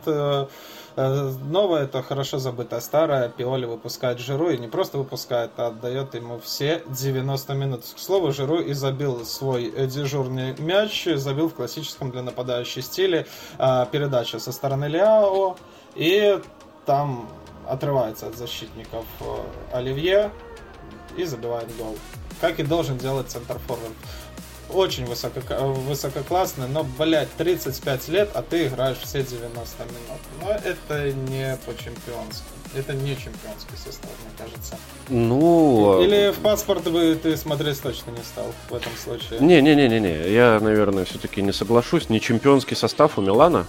новое, это хорошо забытое старое. Пиоли выпускает Жиру и не просто выпускает, а отдает ему все 90 минут. К слову, Жиру и забил свой дежурный мяч, забил в классическом для нападающей стиле э, передача со стороны Ляо. И там отрывается от защитников Оливье и забивает гол как и должен делать центр форвард. Очень высоко, высококлассный, но, блядь, 35 лет, а ты играешь все 90 минут. Но это не по-чемпионски. Это не чемпионский состав, мне кажется. Ну... Или в паспорт бы ты смотреть точно не стал в этом случае. Не-не-не-не, я, наверное, все-таки не соглашусь. Не чемпионский состав у Милана.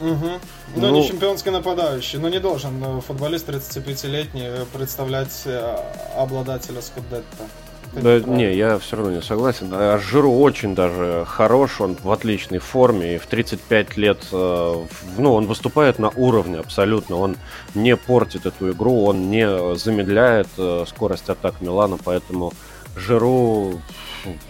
Угу. Ну, ну, не чемпионский нападающий, но не должен футболист 35-летний представлять э, обладателя Скудетта. Да, не, я все равно не согласен. А Жиру очень даже хорош, он в отличной форме, и в 35 лет, э, ну, он выступает на уровне абсолютно, он не портит эту игру, он не замедляет э, скорость атак Милана, поэтому Жиру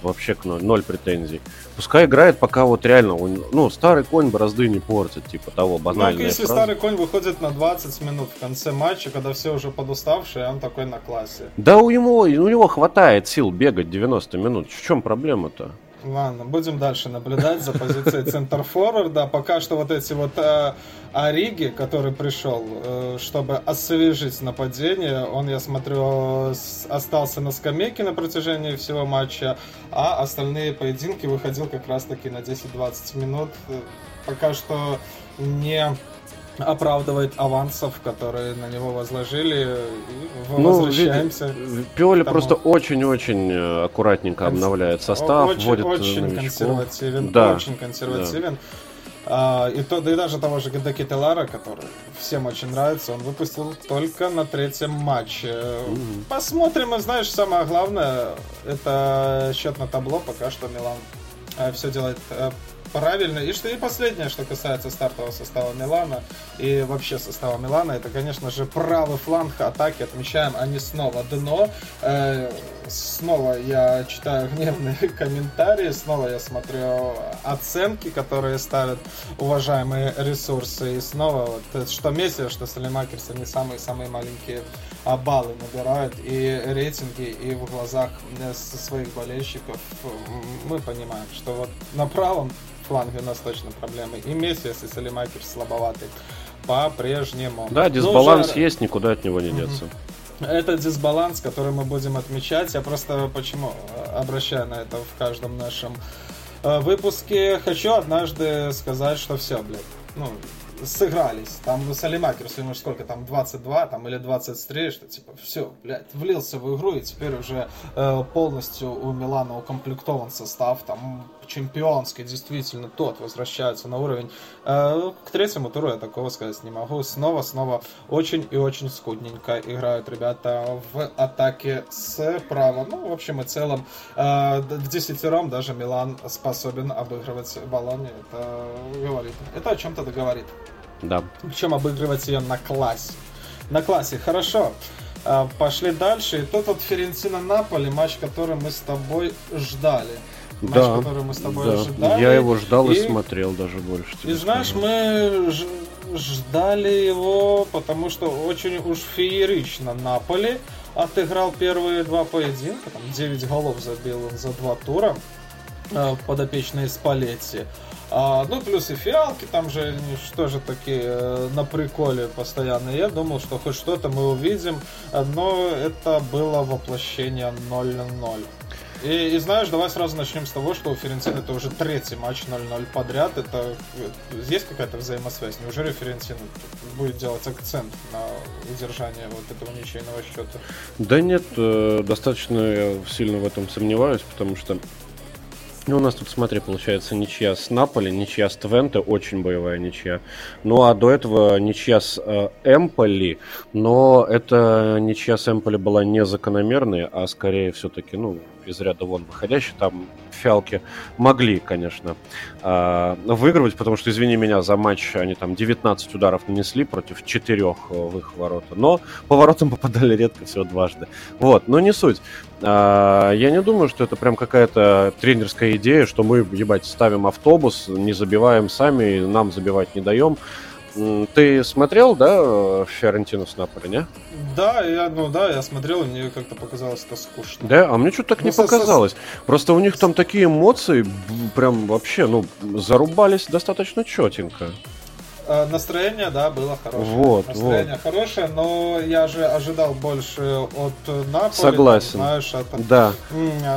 вообще к ноль, ноль претензий. Пускай играет, пока вот реально, он, ну, старый конь борозды не портит, типа того банального. Ну, если фраза. старый конь выходит на 20 минут в конце матча, когда все уже подуставшие, он такой на классе. Да у него, у него хватает сил бегать 90 минут. В чем проблема-то? Ладно, будем дальше наблюдать за позицией центр форварда. Пока что вот эти вот э, Ориги, который пришел, э, чтобы освежить нападение, он, я смотрю, остался на скамейке на протяжении всего матча, а остальные поединки выходил как раз-таки на 10-20 минут. Пока что не оправдывает авансов, которые на него возложили. И ну, возвращаемся. Пиоли просто очень-очень э, аккуратненько обновляет состав, очень, вводит очень консервативен, да. очень консервативен. Да. А, и, то, да и даже того же Гендаки Телара, который всем очень нравится, он выпустил только на третьем матче. Mm-hmm. Посмотрим, и знаешь, самое главное, это счет на табло, пока что Милан э, все делает э, правильно. И что и последнее, что касается стартового состава Милана и вообще состава Милана, это, конечно же, правый фланг атаки. Отмечаем, они снова дно. Э, снова я читаю гневные комментарии, снова я смотрю оценки, которые ставят уважаемые ресурсы. И снова вот, что Месси, что Салимакерс, они самые-самые маленькие а, баллы набирают и рейтинги, и в глазах э, своих болельщиков мы понимаем, что вот на правом фланге у нас точно проблемы. И Месси, если Салимакерс слабоватый, по-прежнему. Да, дисбаланс уже... есть, никуда от него не деться. Это дисбаланс, который мы будем отмечать. Я просто почему обращаю на это в каждом нашем э, выпуске. Хочу однажды сказать, что все, блядь. Ну, сыгрались. Там Салимакерс, ему сколько там, 22 там, или 23, что типа все, блядь, влился в игру, и теперь уже э, полностью у Милана укомплектован состав, там чемпионский, действительно, тот возвращается на уровень. Э, к третьему туру я такого сказать не могу. Снова-снова очень и очень скудненько играют ребята в атаке справа. Ну, в общем и целом, э, в десятером даже Милан способен обыгрывать Болонью. Это говорит, это о чем-то договорит. Да. Причем обыгрывать ее на классе. На классе, хорошо. А, пошли дальше. И тут вот Ферентина Наполи, матч, который мы с тобой ждали. Матч, да, который мы с тобой да. ожидали. Я его ждал и, и смотрел даже больше. И знаешь, скажу. мы ждали его, потому что очень уж феерично Наполи отыграл первые два поединка. Там 9 голов забил он за два тура а, подопечные Спалетти. А, ну, плюс и фиалки, там же что же такие э, на приколе постоянно. Я думал, что хоть что-то мы увидим, но это было воплощение 0-0. И, и знаешь, давай сразу начнем с того, что у Ферентина это уже третий матч 0-0 подряд. Это есть какая-то взаимосвязь? Неужели Ферентина будет делать акцент на удержание вот этого ничейного счета? Да нет, э, достаточно сильно в этом сомневаюсь, потому что ну, у нас тут, смотри, получается ничья с Наполи, ничья с Твенте, очень боевая ничья. Ну, а до этого ничья с э, Эмполи, но эта ничья с Эмполи была не закономерной, а скорее все-таки, ну, из ряда вон выходящий. Там фиалки могли, конечно, э, выигрывать, потому что, извини меня, за матч они там 19 ударов нанесли против 4 в их ворота. Но по воротам попадали редко, всего дважды. Вот, но не суть. Э, я не думаю, что это прям какая-то тренерская идея, что мы, ебать, ставим автобус, не забиваем сами, нам забивать не даем. Ты смотрел, да, Фиорентину с Наполи, не? Да, я, ну да, я смотрел, и мне как-то показалось это скучно. Да, а мне что-то так ну, не со, показалось. Со... Просто у них там такие эмоции, прям вообще, ну, зарубались достаточно четенько. Э, настроение, да, было хорошее. Вот, Настроение вот. хорошее, но я же ожидал больше от Наполи. Согласен. знаешь, это да.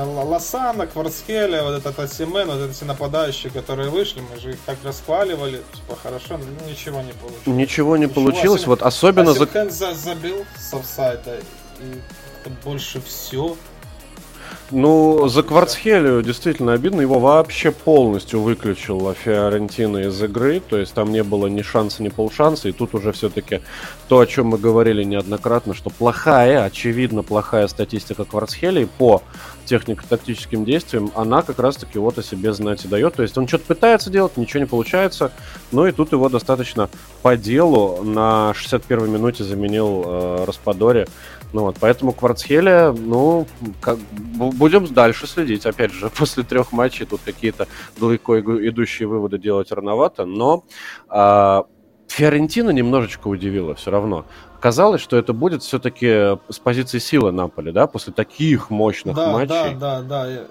Лосана, Кварцхеля, вот этот Асимен, вот эти нападающие, которые вышли, мы же их так расхваливали, типа хорошо, но ничего не получилось. Ничего не ничего. получилось, Асим... вот особенно... Асим за... забил с офсайда, и больше все ну, за Кварцхелию действительно обидно. Его вообще полностью выключил Фиорентина из игры. То есть там не было ни шанса, ни полшанса. И тут уже все-таки то, о чем мы говорили неоднократно, что плохая, очевидно плохая статистика Кварцхелии по технико-тактическим действиям, она как раз-таки вот о себе знать и дает. То есть он что-то пытается делать, ничего не получается. Но и тут его достаточно по делу на 61-й минуте заменил э, Распадори. Ну вот, поэтому Кварцхеля, ну, как, будем дальше следить. Опять же, после трех матчей тут какие-то далеко идущие выводы делать рановато, но а, Фиорентина немножечко удивила все равно. Казалось, что это будет все-таки с позиции силы Наполи, да, после таких мощных да, матчей. Да, да, да.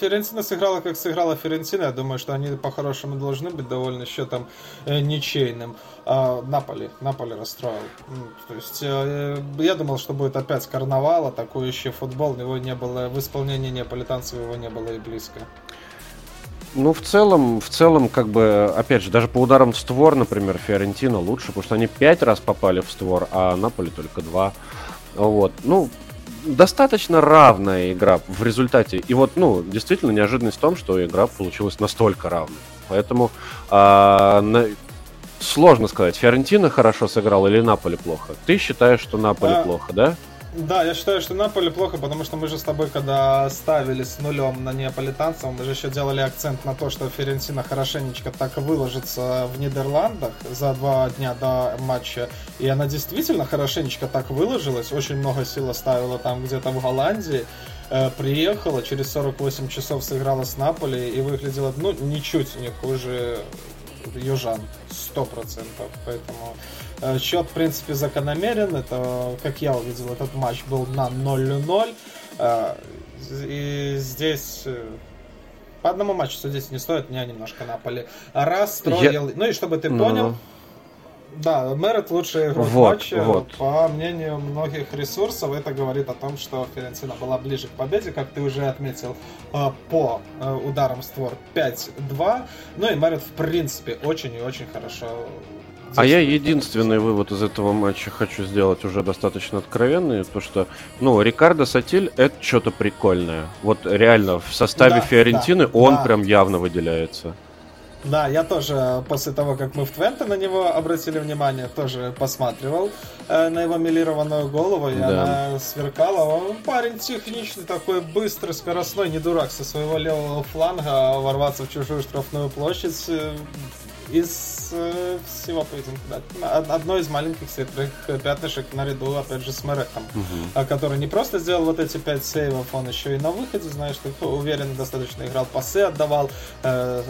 Ферентина сыграла, как сыграла Ферентина. Я думаю, что они по-хорошему должны быть довольны счетом э, ничейным. А, Наполи, Наполи расстроил. То есть э, я думал, что будет опять карнавал, атакующий футбол. Его не было в исполнении неаполитанцев его не было и близко. Ну, в целом, в целом, как бы, опять же, даже по ударам в створ, например, Фиорентина лучше, потому что они пять раз попали в створ, а Наполи только два. Вот. Ну, достаточно равная игра в результате. И вот, ну, действительно, неожиданность в том, что игра получилась настолько равной. Поэтому а, на... сложно сказать, Фиорентина хорошо сыграл или Наполи плохо. Ты считаешь, что Наполи а... плохо, да? Да, я считаю, что Наполе плохо, потому что мы же с тобой, когда ставили с нулем на неаполитанцев, мы же еще делали акцент на то, что Ферентина хорошенечко так выложится в Нидерландах за два дня до матча. И она действительно хорошенечко так выложилась, очень много сил оставила там где-то в Голландии. Э, приехала, через 48 часов сыграла с Наполи и выглядела, ну, ничуть не хуже южан, сто процентов. Поэтому счет, в принципе, закономерен. Это, как я увидел, этот матч был на 0-0. Э, и здесь э, по одному матчу судить не стоит, меня немножко напали. Расстроил. Я... Ну и чтобы ты ну... понял, да, Мэрит лучший игрок вот, матча. Вот. По мнению многих ресурсов, это говорит о том, что Ференцина была ближе к победе, как ты уже отметил, по ударам створ 5-2. Ну и Мэрит, в принципе, очень и очень хорошо а я единственный вывод из этого матча хочу сделать уже достаточно откровенный, то что, ну, Рикардо Сатиль это что-то прикольное. Вот реально в составе да, Фиорентины да, он да. прям явно выделяется. Да, я тоже после того, как мы в Твенте на него обратили внимание, тоже посматривал э, на его милированную голову, и да. она сверкала. Он парень техничный, такой быстрый, скоростной, не дурак со своего левого фланга ворваться в чужую штрафную площадь э, из э, всего поединка. Да. Одно из маленьких светлых пятнышек наряду, опять же, с Меретом, угу. который не просто сделал вот эти пять сейвов, он еще и на выходе, знаешь, так уверенно достаточно играл, пасы отдавал, э,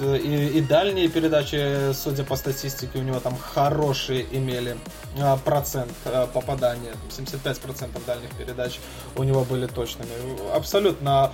и, и дальние передачи, судя по статистике, у него там хорошие имели э, процент э, попадания, 75% дальних передач у него были точными. Абсолютно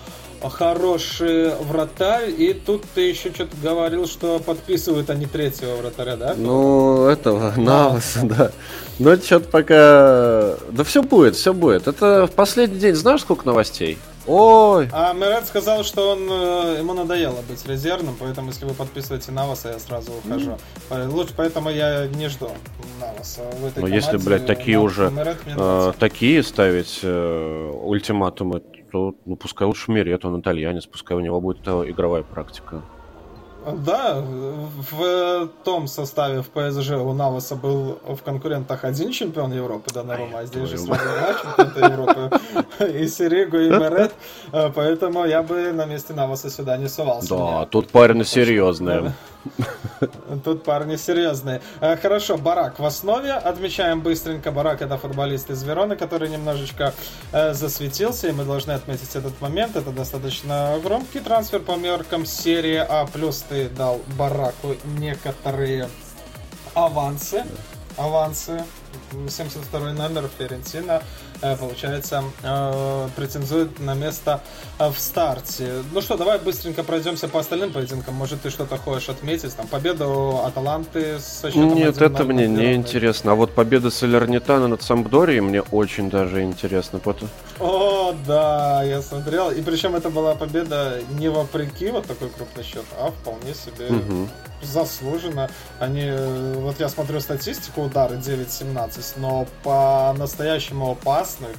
хороший вратарь, и тут ты еще что-то говорил, что подписывают они третьего вратаря, да? Ну, этого, Наваса, да. Но что-то пока... Да все будет, все будет. Это в последний день знаешь, сколько новостей? Ой! А Мерет сказал, что он э, ему надоело быть резервным, поэтому если вы подписываете Наваса, я сразу ухожу. Mm. Лучше, поэтому я не жду Наваса в этой Но команде. если, блядь, такие Но, уже э, такие ставить э, ультиматумы, то ну, пускай лучше Мерет, он итальянец, пускай у него будет э, игровая практика. Да, в том составе в ПСЖ у Наваса был в конкурентах один чемпион Европы, Рома, а здесь же сразу два чемпиона Европы, и Серегу, и Берет, э, поэтому я бы на месте Наваса сюда не сувался. Да, тут парни серьезные. Тут парни серьезные. Э, хорошо, Барак в основе. Отмечаем быстренько. Барак это футболист из Вероны, который немножечко э, засветился, и мы должны отметить этот момент. Это достаточно громкий трансфер по меркам серии А. Плюс ты дал Бараку некоторые авансы. Авансы 72 номер Ферентина, получается, э, претендует на место э, в старте. Ну что, давай быстренько пройдемся по остальным поединкам. Может, ты что-то хочешь отметить? Там победу Аталанты со счетом Нет, это мне не интересно. А вот победа Салернитана над Сампдорией мне очень даже интересно. Потом... О, да, я смотрел. И причем это была победа не вопреки вот такой крупный счет, а вполне себе угу. Заслуженно. Они, вот я смотрю статистику удары 9-17, но по-настоящему опасных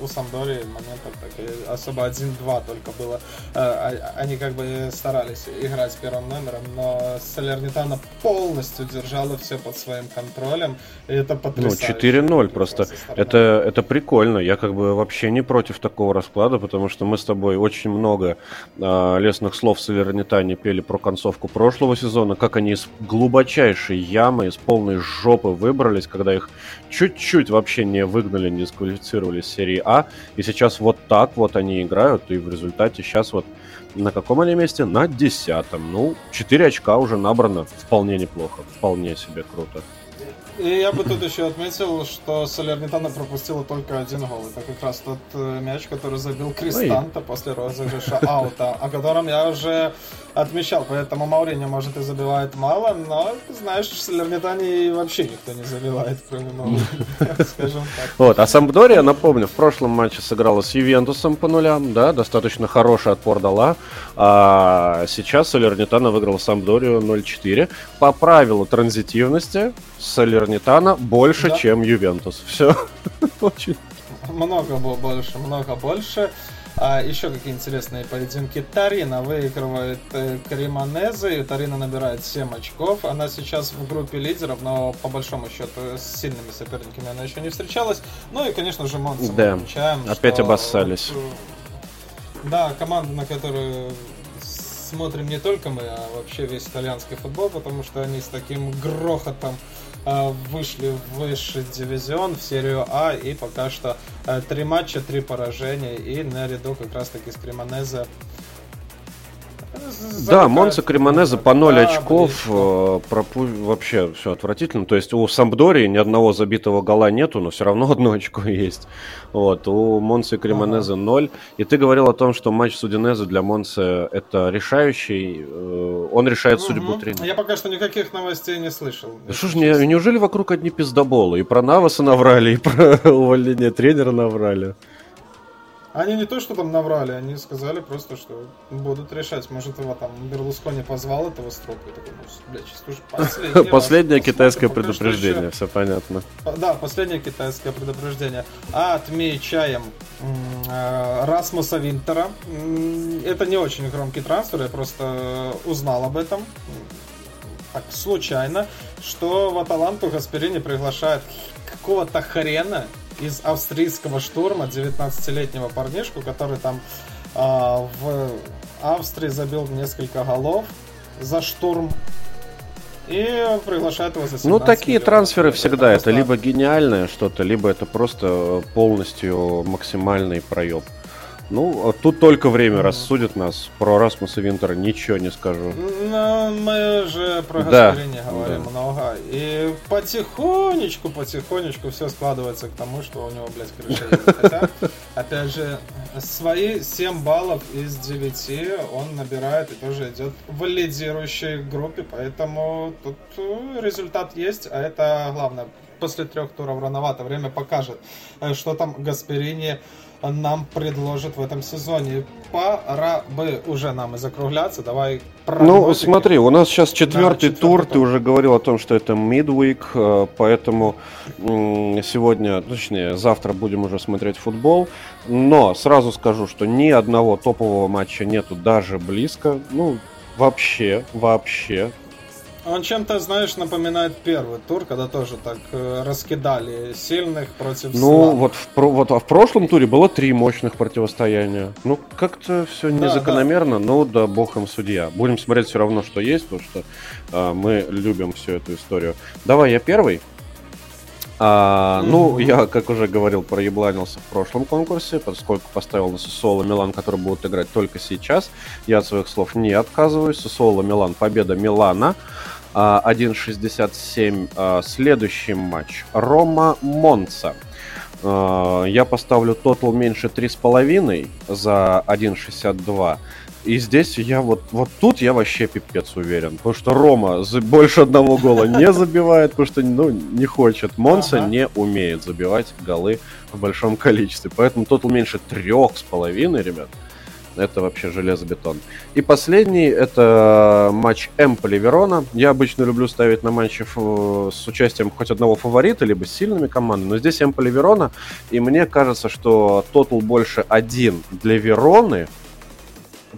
у Самдори моментов так, особо 1-2 только было. Э, а, они как бы старались играть первым номером, но Салернитана полностью держала все под своим контролем. И это потрясающе. Ну, 4-0 просто. Это, это прикольно. Я как бы вообще не против такого расклада, потому что мы с тобой очень много э, лесных слов в Салернитане пели про концовку прошлого сезона, как они из глубочайшей ямы, из полной жопы выбрались, когда их чуть-чуть вообще не выгнали, не дисквалифицировали с серии А. И сейчас вот так вот они играют, и в результате сейчас вот на каком они месте? На десятом. Ну, 4 очка уже набрано. Вполне неплохо. Вполне себе круто. И я бы тут еще отметил, что Солернитана пропустила только один гол. Это как раз тот э, мяч, который забил Кристанта Ой. после розыгрыша аута, о котором я уже отмечал. Поэтому Мауриньо, может, и забивает мало, но, знаешь, в Солернитане вообще никто не забивает, кроме Мауриньо, скажем так. Вот, а Сампдория, напомню, в прошлом матче сыграла с Ювентусом по нулям, да, достаточно хороший отпор дала. А сейчас Солернитана выиграла Сампдорию 0-4. По правилу транзитивности Салернитана больше, да. чем Ювентус. Все. Очень. Много было больше, много больше. А еще какие интересные поединки. Тарина выигрывает э, Кремонезе, и Тарина набирает 7 очков. Она сейчас в группе лидеров, но по большому счету с сильными соперниками она еще не встречалась. Ну и, конечно же, Монса да. Опять что, обоссались. Да, команда, на которую смотрим не только мы, а вообще весь итальянский футбол, потому что они с таким грохотом вышли в высший дивизион, в серию А, и пока что э, три матча, три поражения, и наряду как раз-таки с Кремонезе да, Монца Кремонезе по 0 да, очков, э, пропу... вообще все отвратительно. То есть у Самбдории ни одного забитого гола нету, но все равно одно очко есть. Вот, у Монцы Кремонезе ага. 0. И ты говорил о том, что матч с Удинезе для Монцы это решающий. Э, он решает угу. судьбу тренера. Я пока что никаких новостей не слышал. Что ж, не, неужели вокруг одни пиздоболы? И про Наваса наврали, и про увольнение тренера наврали. Они не то, что там наврали, они сказали просто, что будут решать. Может, его там Берлускони позвал этого строка и такой, ну, блядь, сейчас уже последний Последнее китайское предупреждение, все понятно. Да, последнее китайское предупреждение. А отмечаем э, Расмуса Винтера. Это не очень громкий трансфер, я просто узнал об этом так случайно, что в Аталанту Гасперини приглашает какого-то хрена из австрийского штурма 19-летнего парнишку, который там э, в Австрии забил несколько голов за штурм. И приглашает его за Ну, такие миллионов. трансферы это всегда. Это, просто... это либо гениальное что-то, либо это просто полностью максимальный проеб. Ну, а тут только время рассудит нас. Про Расмуса Винтера ничего не скажу. Ну, мы же про да. говорим да. много. И потихонечку, потихонечку все складывается к тому, что у него, блядь, крыша. Хотя, опять же, свои 7 баллов из 9 он набирает и тоже идет в лидирующей группе, поэтому тут э, результат есть, а это главное. После трех туров рановато, время покажет, э, что там Гасперини нам предложит в этом сезоне. Пора бы уже нам и закругляться. Давай Ну, смотри, у нас сейчас четвертый да, тур. Ты уже говорил о том, что это midweek, э, поэтому сегодня, точнее, завтра будем уже смотреть футбол. Но сразу скажу, что ни одного топового матча нету даже близко. Ну, вообще, вообще. Он чем-то, знаешь, напоминает первый тур, когда тоже так э, раскидали сильных против Ну, вот в, вот а в прошлом туре было три мощных противостояния. Ну, как-то все незакономерно, да. но да, бог им судья. Будем смотреть все равно, что есть, потому что э, мы любим всю эту историю. Давай я первый. А. Ну, я, как уже говорил, проебланился в прошлом конкурсе, поскольку поставил на Сосоло Милан, который будут играть только сейчас. Я от своих слов не отказываюсь. Сосоло Милан, победа Милана. 1.67. А, а, следующий матч. Рома Монца. А, я поставлю тотал меньше 3,5 за 1.62. И здесь я вот, вот тут я вообще пипец уверен. Потому что Рома больше одного гола не забивает, потому что ну, не хочет. Монса ага. не умеет забивать голы в большом количестве. Поэтому тотал меньше трех с половиной, ребят. Это вообще железобетон. И последний это матч Эмполи Верона. Я обычно люблю ставить на матчи с участием хоть одного фаворита, либо с сильными командами. Но здесь Эмполи Верона. И мне кажется, что тотал больше один для Вероны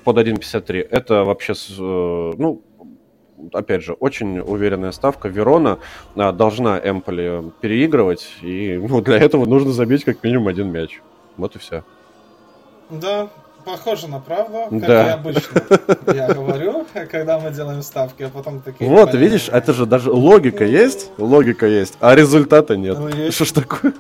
под 1.53. Это вообще, э, ну, опять же, очень уверенная ставка. Верона а, должна Эмполи переигрывать, и ну, для этого нужно забить как минимум один мяч. Вот и все. Да, похоже на правду, как да. и обычно я говорю, когда мы делаем ставки, а потом такие... Вот, понятные. видишь, это же даже логика есть, логика есть, а результата нет. Ну, Что ж такое?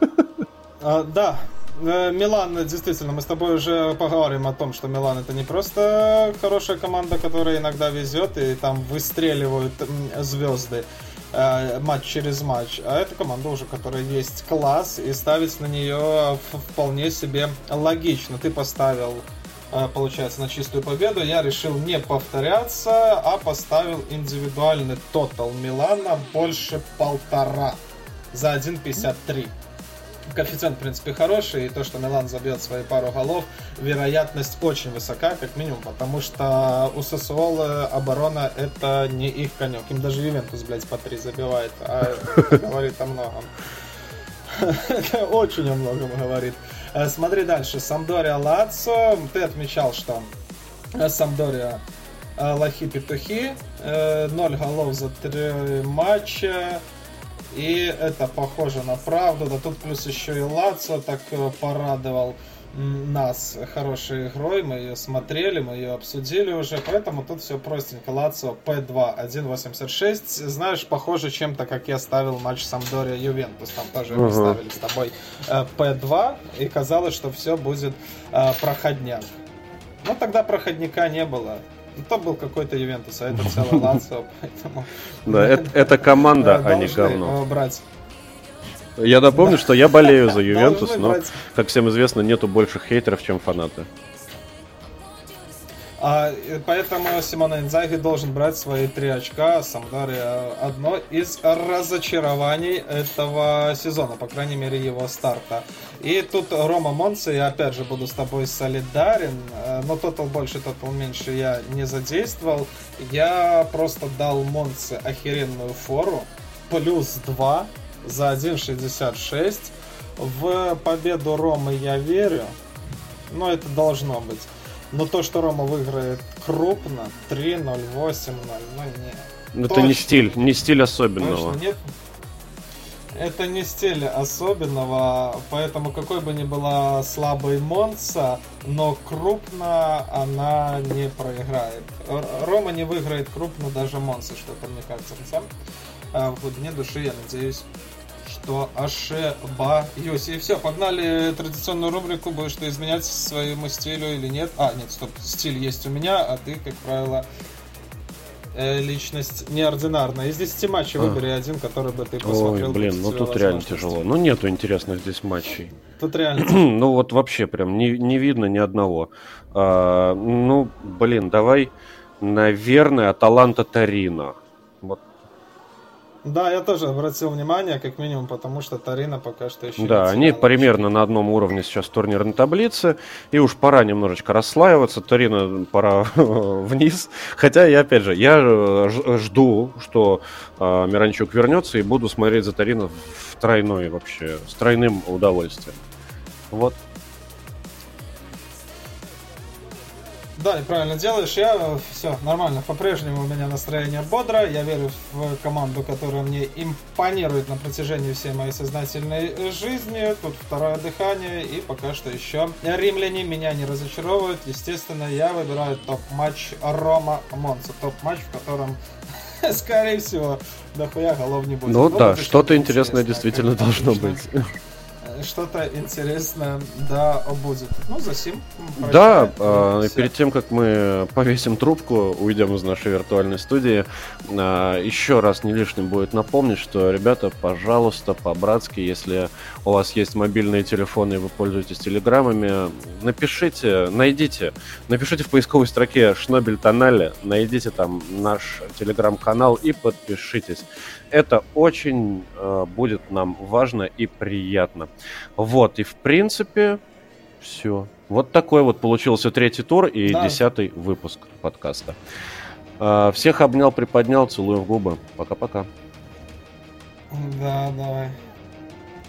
А, да, э, Милан, действительно, мы с тобой уже поговорим о том, что Милан это не просто хорошая команда, которая иногда везет и там выстреливают звезды э, матч через матч, а это команда уже, которая есть класс, и ставить на нее вполне себе логично. Ты поставил Э, получается, на чистую победу, я решил не повторяться, а поставил индивидуальный тотал Милана больше полтора за 1.53. Коэффициент, в принципе, хороший, и то, что Милан забьет свои пару голов, вероятность очень высока, как минимум, потому что у Сосуола оборона это не их конек. Им даже Ювентус, блядь, по три забивает, а это говорит о многом. очень о многом говорит. Э, смотри дальше. Самдория Лацо. Ты отмечал, что э, Самдория э, лохи-петухи. Ноль голов за три матча. И это похоже на правду. Да тут плюс еще и Лацо так порадовал нас хорошей игрой, мы ее смотрели, мы ее обсудили уже, поэтому тут все простенько. Лацио P2 1.86. Знаешь, похоже чем-то, как я ставил матч Самдория Ювентус. Там тоже мы ставили с тобой P2, э, и казалось, что все будет э, проходняк. Но тогда проходника не было. То был какой-то Ювентус, а это целый Лацио, поэтому... Да, это команда, а не говно. брать я напомню, что я болею за Ювентус, но, как всем известно, нету больше хейтеров, чем фанаты. А, поэтому Симона Инзаги должен брать свои три очка. Самдария одно из разочарований этого сезона, по крайней мере его старта. И тут Рома Монци, я опять же буду с тобой солидарен, э, но тотал больше, тотал меньше я не задействовал. Я просто дал Монце охеренную фору, плюс 2 за 1.66. В победу Ромы я верю, но это должно быть. Но то, что Рома выиграет крупно, 3-0, 8-0, ну нет. Это не стиль, не стиль особенного. Точно нет. Это не стиль особенного, поэтому какой бы ни была слабой Монса, но крупно она не проиграет. Рома не выиграет крупно даже Монса, что-то мне кажется. Сам а в глубине души я надеюсь что ошибаюсь. И все, погнали традиционную рубрику, будешь ты изменять своему стилю или нет. А, нет, стоп, стиль есть у меня, а ты, как правило, э, личность неординарная. Из 10 матчей а. выбери один, который бы ты посмотрел. Ой, блин, ну тут реально тяжело. Ну нету интересных здесь матчей. Тут реально Ну вот вообще прям не, не видно ни одного. А, ну, блин, давай, наверное, Аталанта Тарина. Вот да, я тоже обратил внимание, как минимум, потому что Тарина пока что еще Да, они примерно на одном уровне сейчас турнирной таблицы, и уж пора немножечко расслаиваться, Тарина пора вниз. Хотя, я опять же, я жду, что э, Миранчук вернется и буду смотреть за Тарина в тройной вообще, с тройным удовольствием. Вот. Да, и правильно делаешь. Я все нормально. По-прежнему у меня настроение бодрое. Я верю в команду, которая мне импонирует на протяжении всей моей сознательной жизни. Тут второе дыхание. И пока что еще римляне меня не разочаровывают. Естественно, я выбираю топ-матч Рома Монца. Топ-матч, в котором скорее всего, дохуя голов не будет. Ну да, что-то интересное действительно должно быть что-то интересное да будет. Ну, за сим. Да, э, перед тем, как мы повесим трубку, уйдем из нашей виртуальной студии, э, еще раз не лишним будет напомнить, что, ребята, пожалуйста, по-братски, если у вас есть мобильные телефоны и вы пользуетесь телеграммами, напишите, найдите, напишите в поисковой строке Шнобель Тонале, найдите там наш телеграм-канал и подпишитесь. Это очень э, будет нам важно и приятно. Вот, и в принципе, все. Вот такой вот получился третий тур и да. десятый выпуск подкаста. Э, всех обнял, приподнял, целую в губы. Пока-пока. Да, давай.